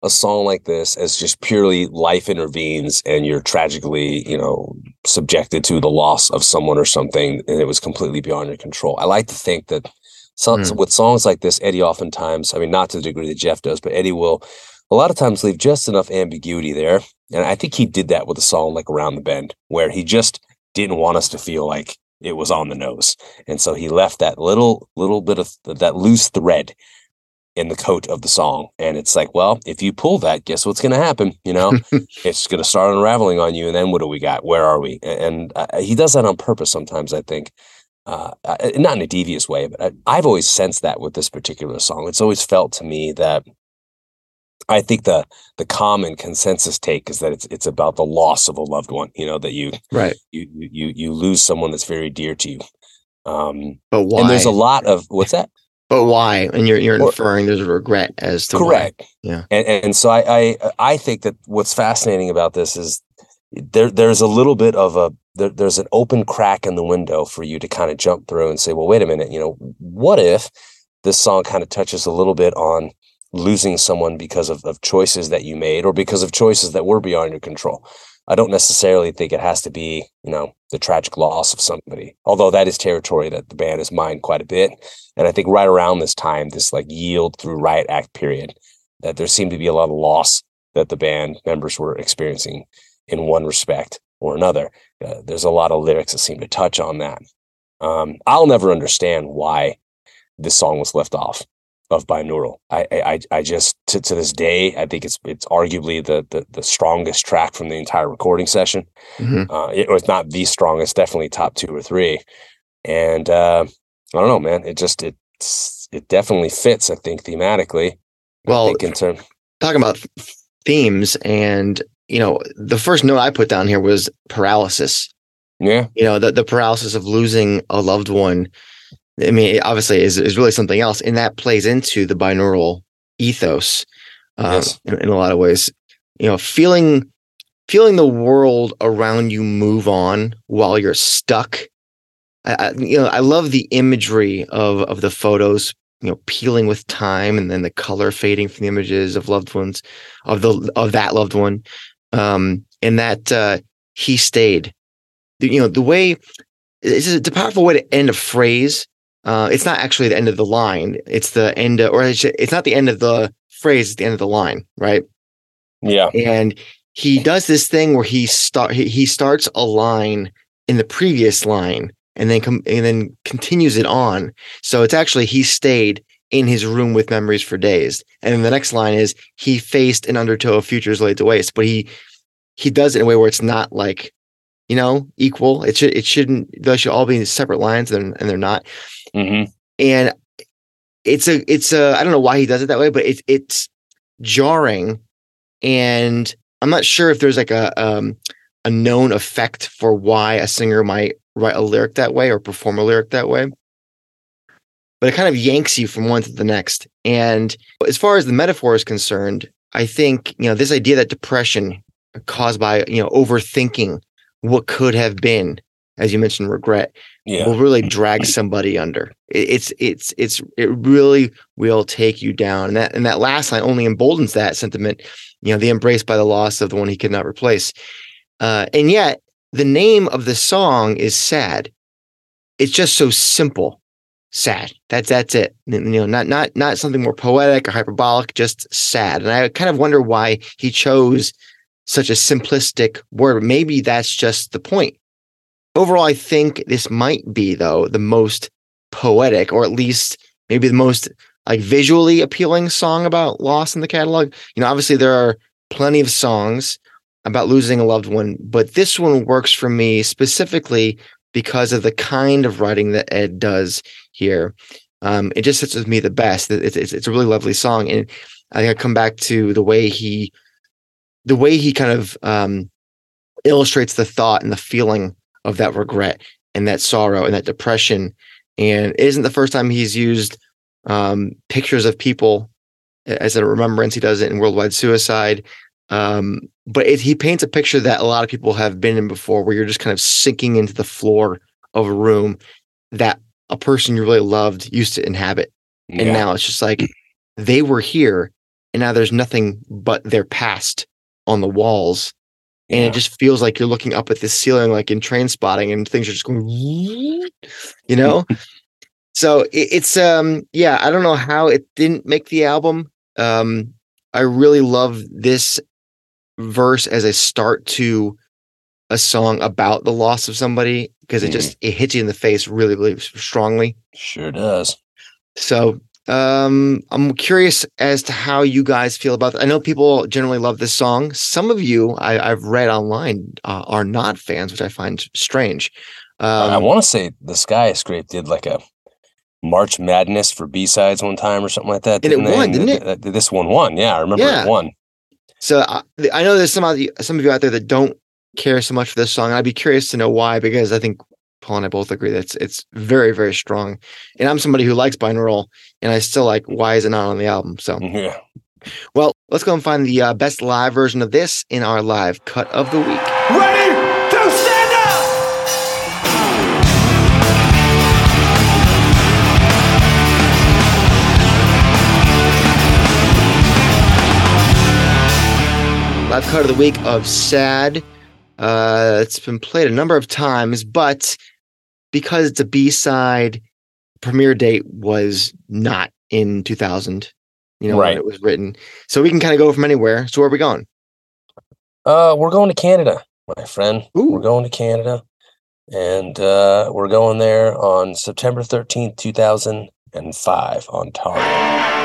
a song like this as just purely life intervenes and you're tragically you know subjected to the loss of someone or something and it was completely beyond your control i like to think that some, Hmm. with songs like this eddie oftentimes i mean not to the degree that jeff does but eddie will a lot of times leave just enough ambiguity there and i think he did that with a song like around the bend where he just didn't want us to feel like it was on the nose. And so he left that little little bit of that loose thread in the coat of the song. And it's like well if you pull that guess what's going to happen you know? It's going to start unraveling on you and then what do we got? Where are we? And uh, he does that on purpose sometimes i think uh, uh, not in a devious way but I, i've always sensed that with this particular song. It's always felt to me that i think the the common consensus take is that it's it's about the loss of a loved one you know that you Right. you you you, lose someone that's very dear to you um But why? and there's a lot of what's that but why? And you're you're inferring there's a regret as to correct why. Yeah. and and so I, I i think that what's fascinating about this is there there's a little bit of a there, there's an open crack in the window for you to kind of jump through and say well wait a minute you know what if this song kind of touches a little bit on losing someone because of, of choices that you made or because of choices that were beyond your control i don't necessarily think it has to be you know the tragic loss of somebody although that is territory that the band has mined quite a bit and i think right around this time this like yield through riot act period that there seemed to be a lot of loss that the band members were experiencing in one respect or another. Uh, there's a lot of lyrics that seem to touch on that. Um, I'll never understand why this song was left off of binaural. I, I, I- just to, to this day, I think it's it's arguably the, the the strongest track from the entire recording session. Mhm. Uh, it was not the strongest, definitely top two or three. And uh, I don't know, man. It just it's it definitely fits. I think thematically. Well, think in terms. talking about themes and you know the first note i put down here was paralysis Yeah, you know the, the paralysis of losing a loved one i mean it obviously is, is really something else and that plays into the binaural ethos uh, Yes. in, in a lot of ways. You know feeling feeling the world around you move on while you're stuck. I, I you know i love the imagery of of the photos you know peeling with time and then the color fading from the images of loved ones of the of that loved one. Um and that uh he stayed. You know the way it's, it's a powerful way to end a phrase uh it's not actually the end of the line. It's the end of, or it's, not the end of the phrase it's the end of the line right? Yeah, and he does this thing where he start he, he starts a line in the previous line and then com- and then continues it on. So it's actually he stayed in his room with memories for days. And then the next line is he faced an undertow of futures laid to waste. But he he does it in a way where it's not like you know, equal. It should it shouldn't those should all be in separate lines and, and they're not. Mm-hmm. And it's a it's a I don't know why he does it that way, but it's it's jarring and I'm not sure if there's like a um a known effect for why a singer might write a lyric that way or perform a lyric that way. But it kind of yanks you from one to the next. And as far as the metaphor is concerned, I think, you know, this idea that depression caused by, you know, overthinking what could have been, as you mentioned, regret, Yeah. will really drag somebody under. It, it's it's it's it really will take you down. And that and that last line only emboldens that sentiment. You know, the embrace by the loss of the one he could not replace. Uh, and yet, the name of the song is sad. It's just so simple, sad. That's that's it. You know, not not not something more poetic or hyperbolic. Just sad. And I kind of wonder why he chose such a simplistic word. Maybe that's just the point overall, I think this might be though the most poetic, or at least maybe the most like visually appealing song about loss in the catalog. You know, obviously there are plenty of songs about losing a loved one, but this one works for me specifically because of the kind of writing that Ed does here. Um, it just sits with me the best. It's, it's it's a really lovely song, and I think I come back to the way he, the way he kind of um, illustrates the thought and the feeling of that regret and that sorrow and that depression. And it isn't the first time he's used um, pictures of people as a remembrance. He does it in Worldwide Suicide. Um, but it, he paints a picture that a lot of people have been in before, where you're just kind of sinking into the floor of a room that a person you really loved used to inhabit. And Yeah. now it's just like they were here and now there's nothing but their past on the walls and Yeah. it just feels like you're looking up at the ceiling like in Trainspotting and things are just going you know so it, it's um yeah i don't know how it didn't make the album um i really love this verse as a start to a song about the loss of somebody because it just it hits you in the face really really strongly Sure does. so um, I'm curious as to how you guys feel about. I know people generally love this song. Some of you I, I've read online uh, are not fans, which I find strange. Um, I want to say the Sky I Scrape did like a March Madness for B sides one time or something like that. And it they? won, didn't it? th- th- This one won. Yeah, I remember Yeah. it won. so I, I know there's some of you, some of you out there that don't care so much for this song. I'd be curious to know why because I think Paul and I both agree that it's it's very very strong. And I'm somebody who likes binaural, and I still like why is it not on the album? So Yeah. well, let's go and find the uh, best live version of this in our live cut of the week. Ready to stand up! live cut of the week of sad uh it's been played a number of times but because it's a b-side premiere date was not in 2000 you know when it was written so we can kind of go from anywhere so where are we going Uh, we're going to Canada, my friend. Ooh. We're going to Canada, and uh, we're going there on September thirteenth, two thousand and five, Ontario.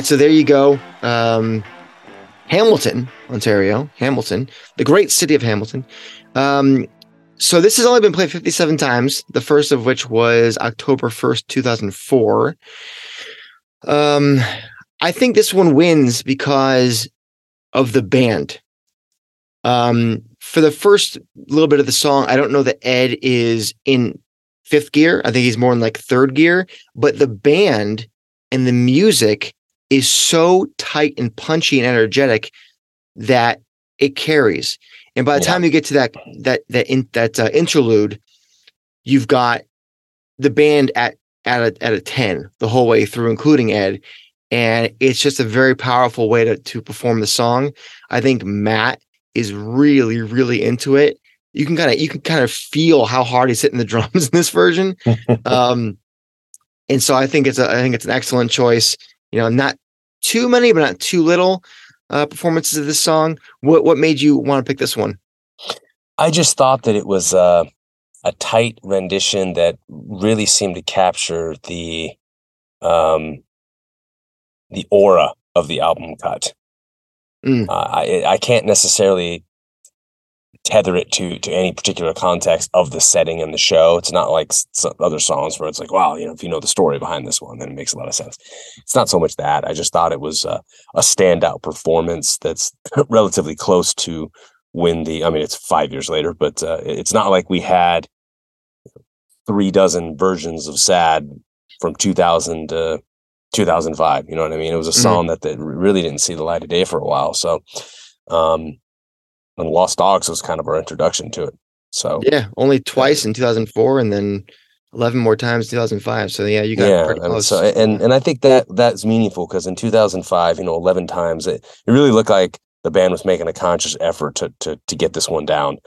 Right, so there you go. Um, Hamilton, Ontario, Hamilton, the great city of Hamilton. Um, so this has only been played 57 times, the first of which was October 1st, 2004. Um, I think this one wins because of the band. Um, for the first little bit of the song, I don't know that Ed is in fifth gear. I think he's more in like third gear, but the band and the music is so tight and punchy and energetic that it carries. And by the Yeah. time you get to that that that in, that uh, interlude, you've got the band at at a at a ten the whole way through, including Ed, and it's just a very powerful way to to perform the song. I think Matt is really really into it. You can kind of you can kind of feel how hard he's hitting the drums in this version. um, and so I think it's a I think it's an excellent choice. You know, not too many, but not too little uh, performances of this song. What what made you want to pick this one? I just thought that it was uh, a tight rendition that really seemed to capture the um, the aura of the album cut. Mm. Uh, I I can't necessarily tether it to to any particular context of the setting and the show. It's not like some other songs where it's like, wow, you know, if you know the story behind this one, then it makes a lot of sense. It's not so much that. I just thought it was uh, a standout performance that's relatively close to when the. I mean, it's five years later, but uh, it's not like we had three dozen versions of "Sad" from 2000 to 2005. You know what I mean? It was a Mhm. song that, that really didn't see the light of day for a while. So, um, and Lost Dogs was kind of our introduction to it. So Yeah, only twice in 2004, and then 11 more times in 2005. So yeah, you got yeah, pretty and so and and I think that that's meaningful because in 2005, you know, 11 times it, it really looked like the band was making a conscious effort to to to get this one down,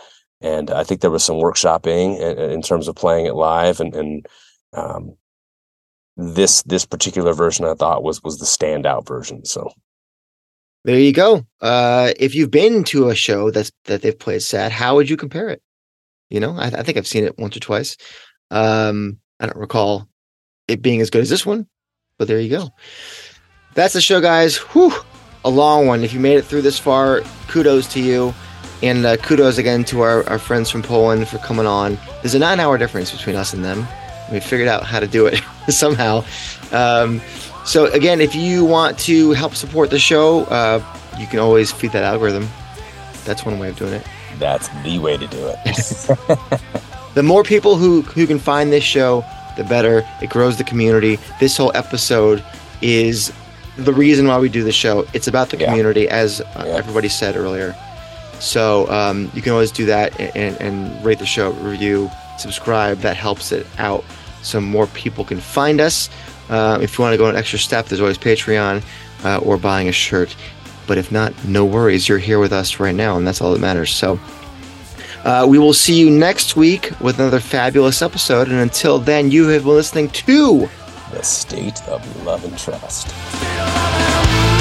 and I think there was some workshopping in, in terms of playing it live, and and um, this this particular version I thought was was the standout version. So there you go. Uh, if you've been to a show that's that they've played sad, how would you compare it? You know, I, I think I've seen it once or twice. Um, I don't recall it being as good as this one, but there you go. That's the show, guys. Whew, a long one. If you made it through this far, kudos to you. And uh, kudos again to our, our friends from Poland for coming on. There's a nine hour difference between us and them. We figured out how to do it somehow. Um, so, again, if you want to help support the show, uh, you can always feed that algorithm. That's one way of doing it. that's the way to do it. The more people who, who can find this show, the better. It grows the community. This whole episode is the reason why we do the show. It's about the Yeah. community, as uh, Yeah. everybody said earlier. So um, you can always do that and, and, and rate the show, review, subscribe. That helps it out so more people can find us. Uh, if you want to go an extra step, there's always Patreon uh, or buying a shirt. But if not, no worries. You're here with us right now, and that's all that matters. So uh, we will see you next week with another fabulous episode. And until then, you have been listening to the state of love and trust. Still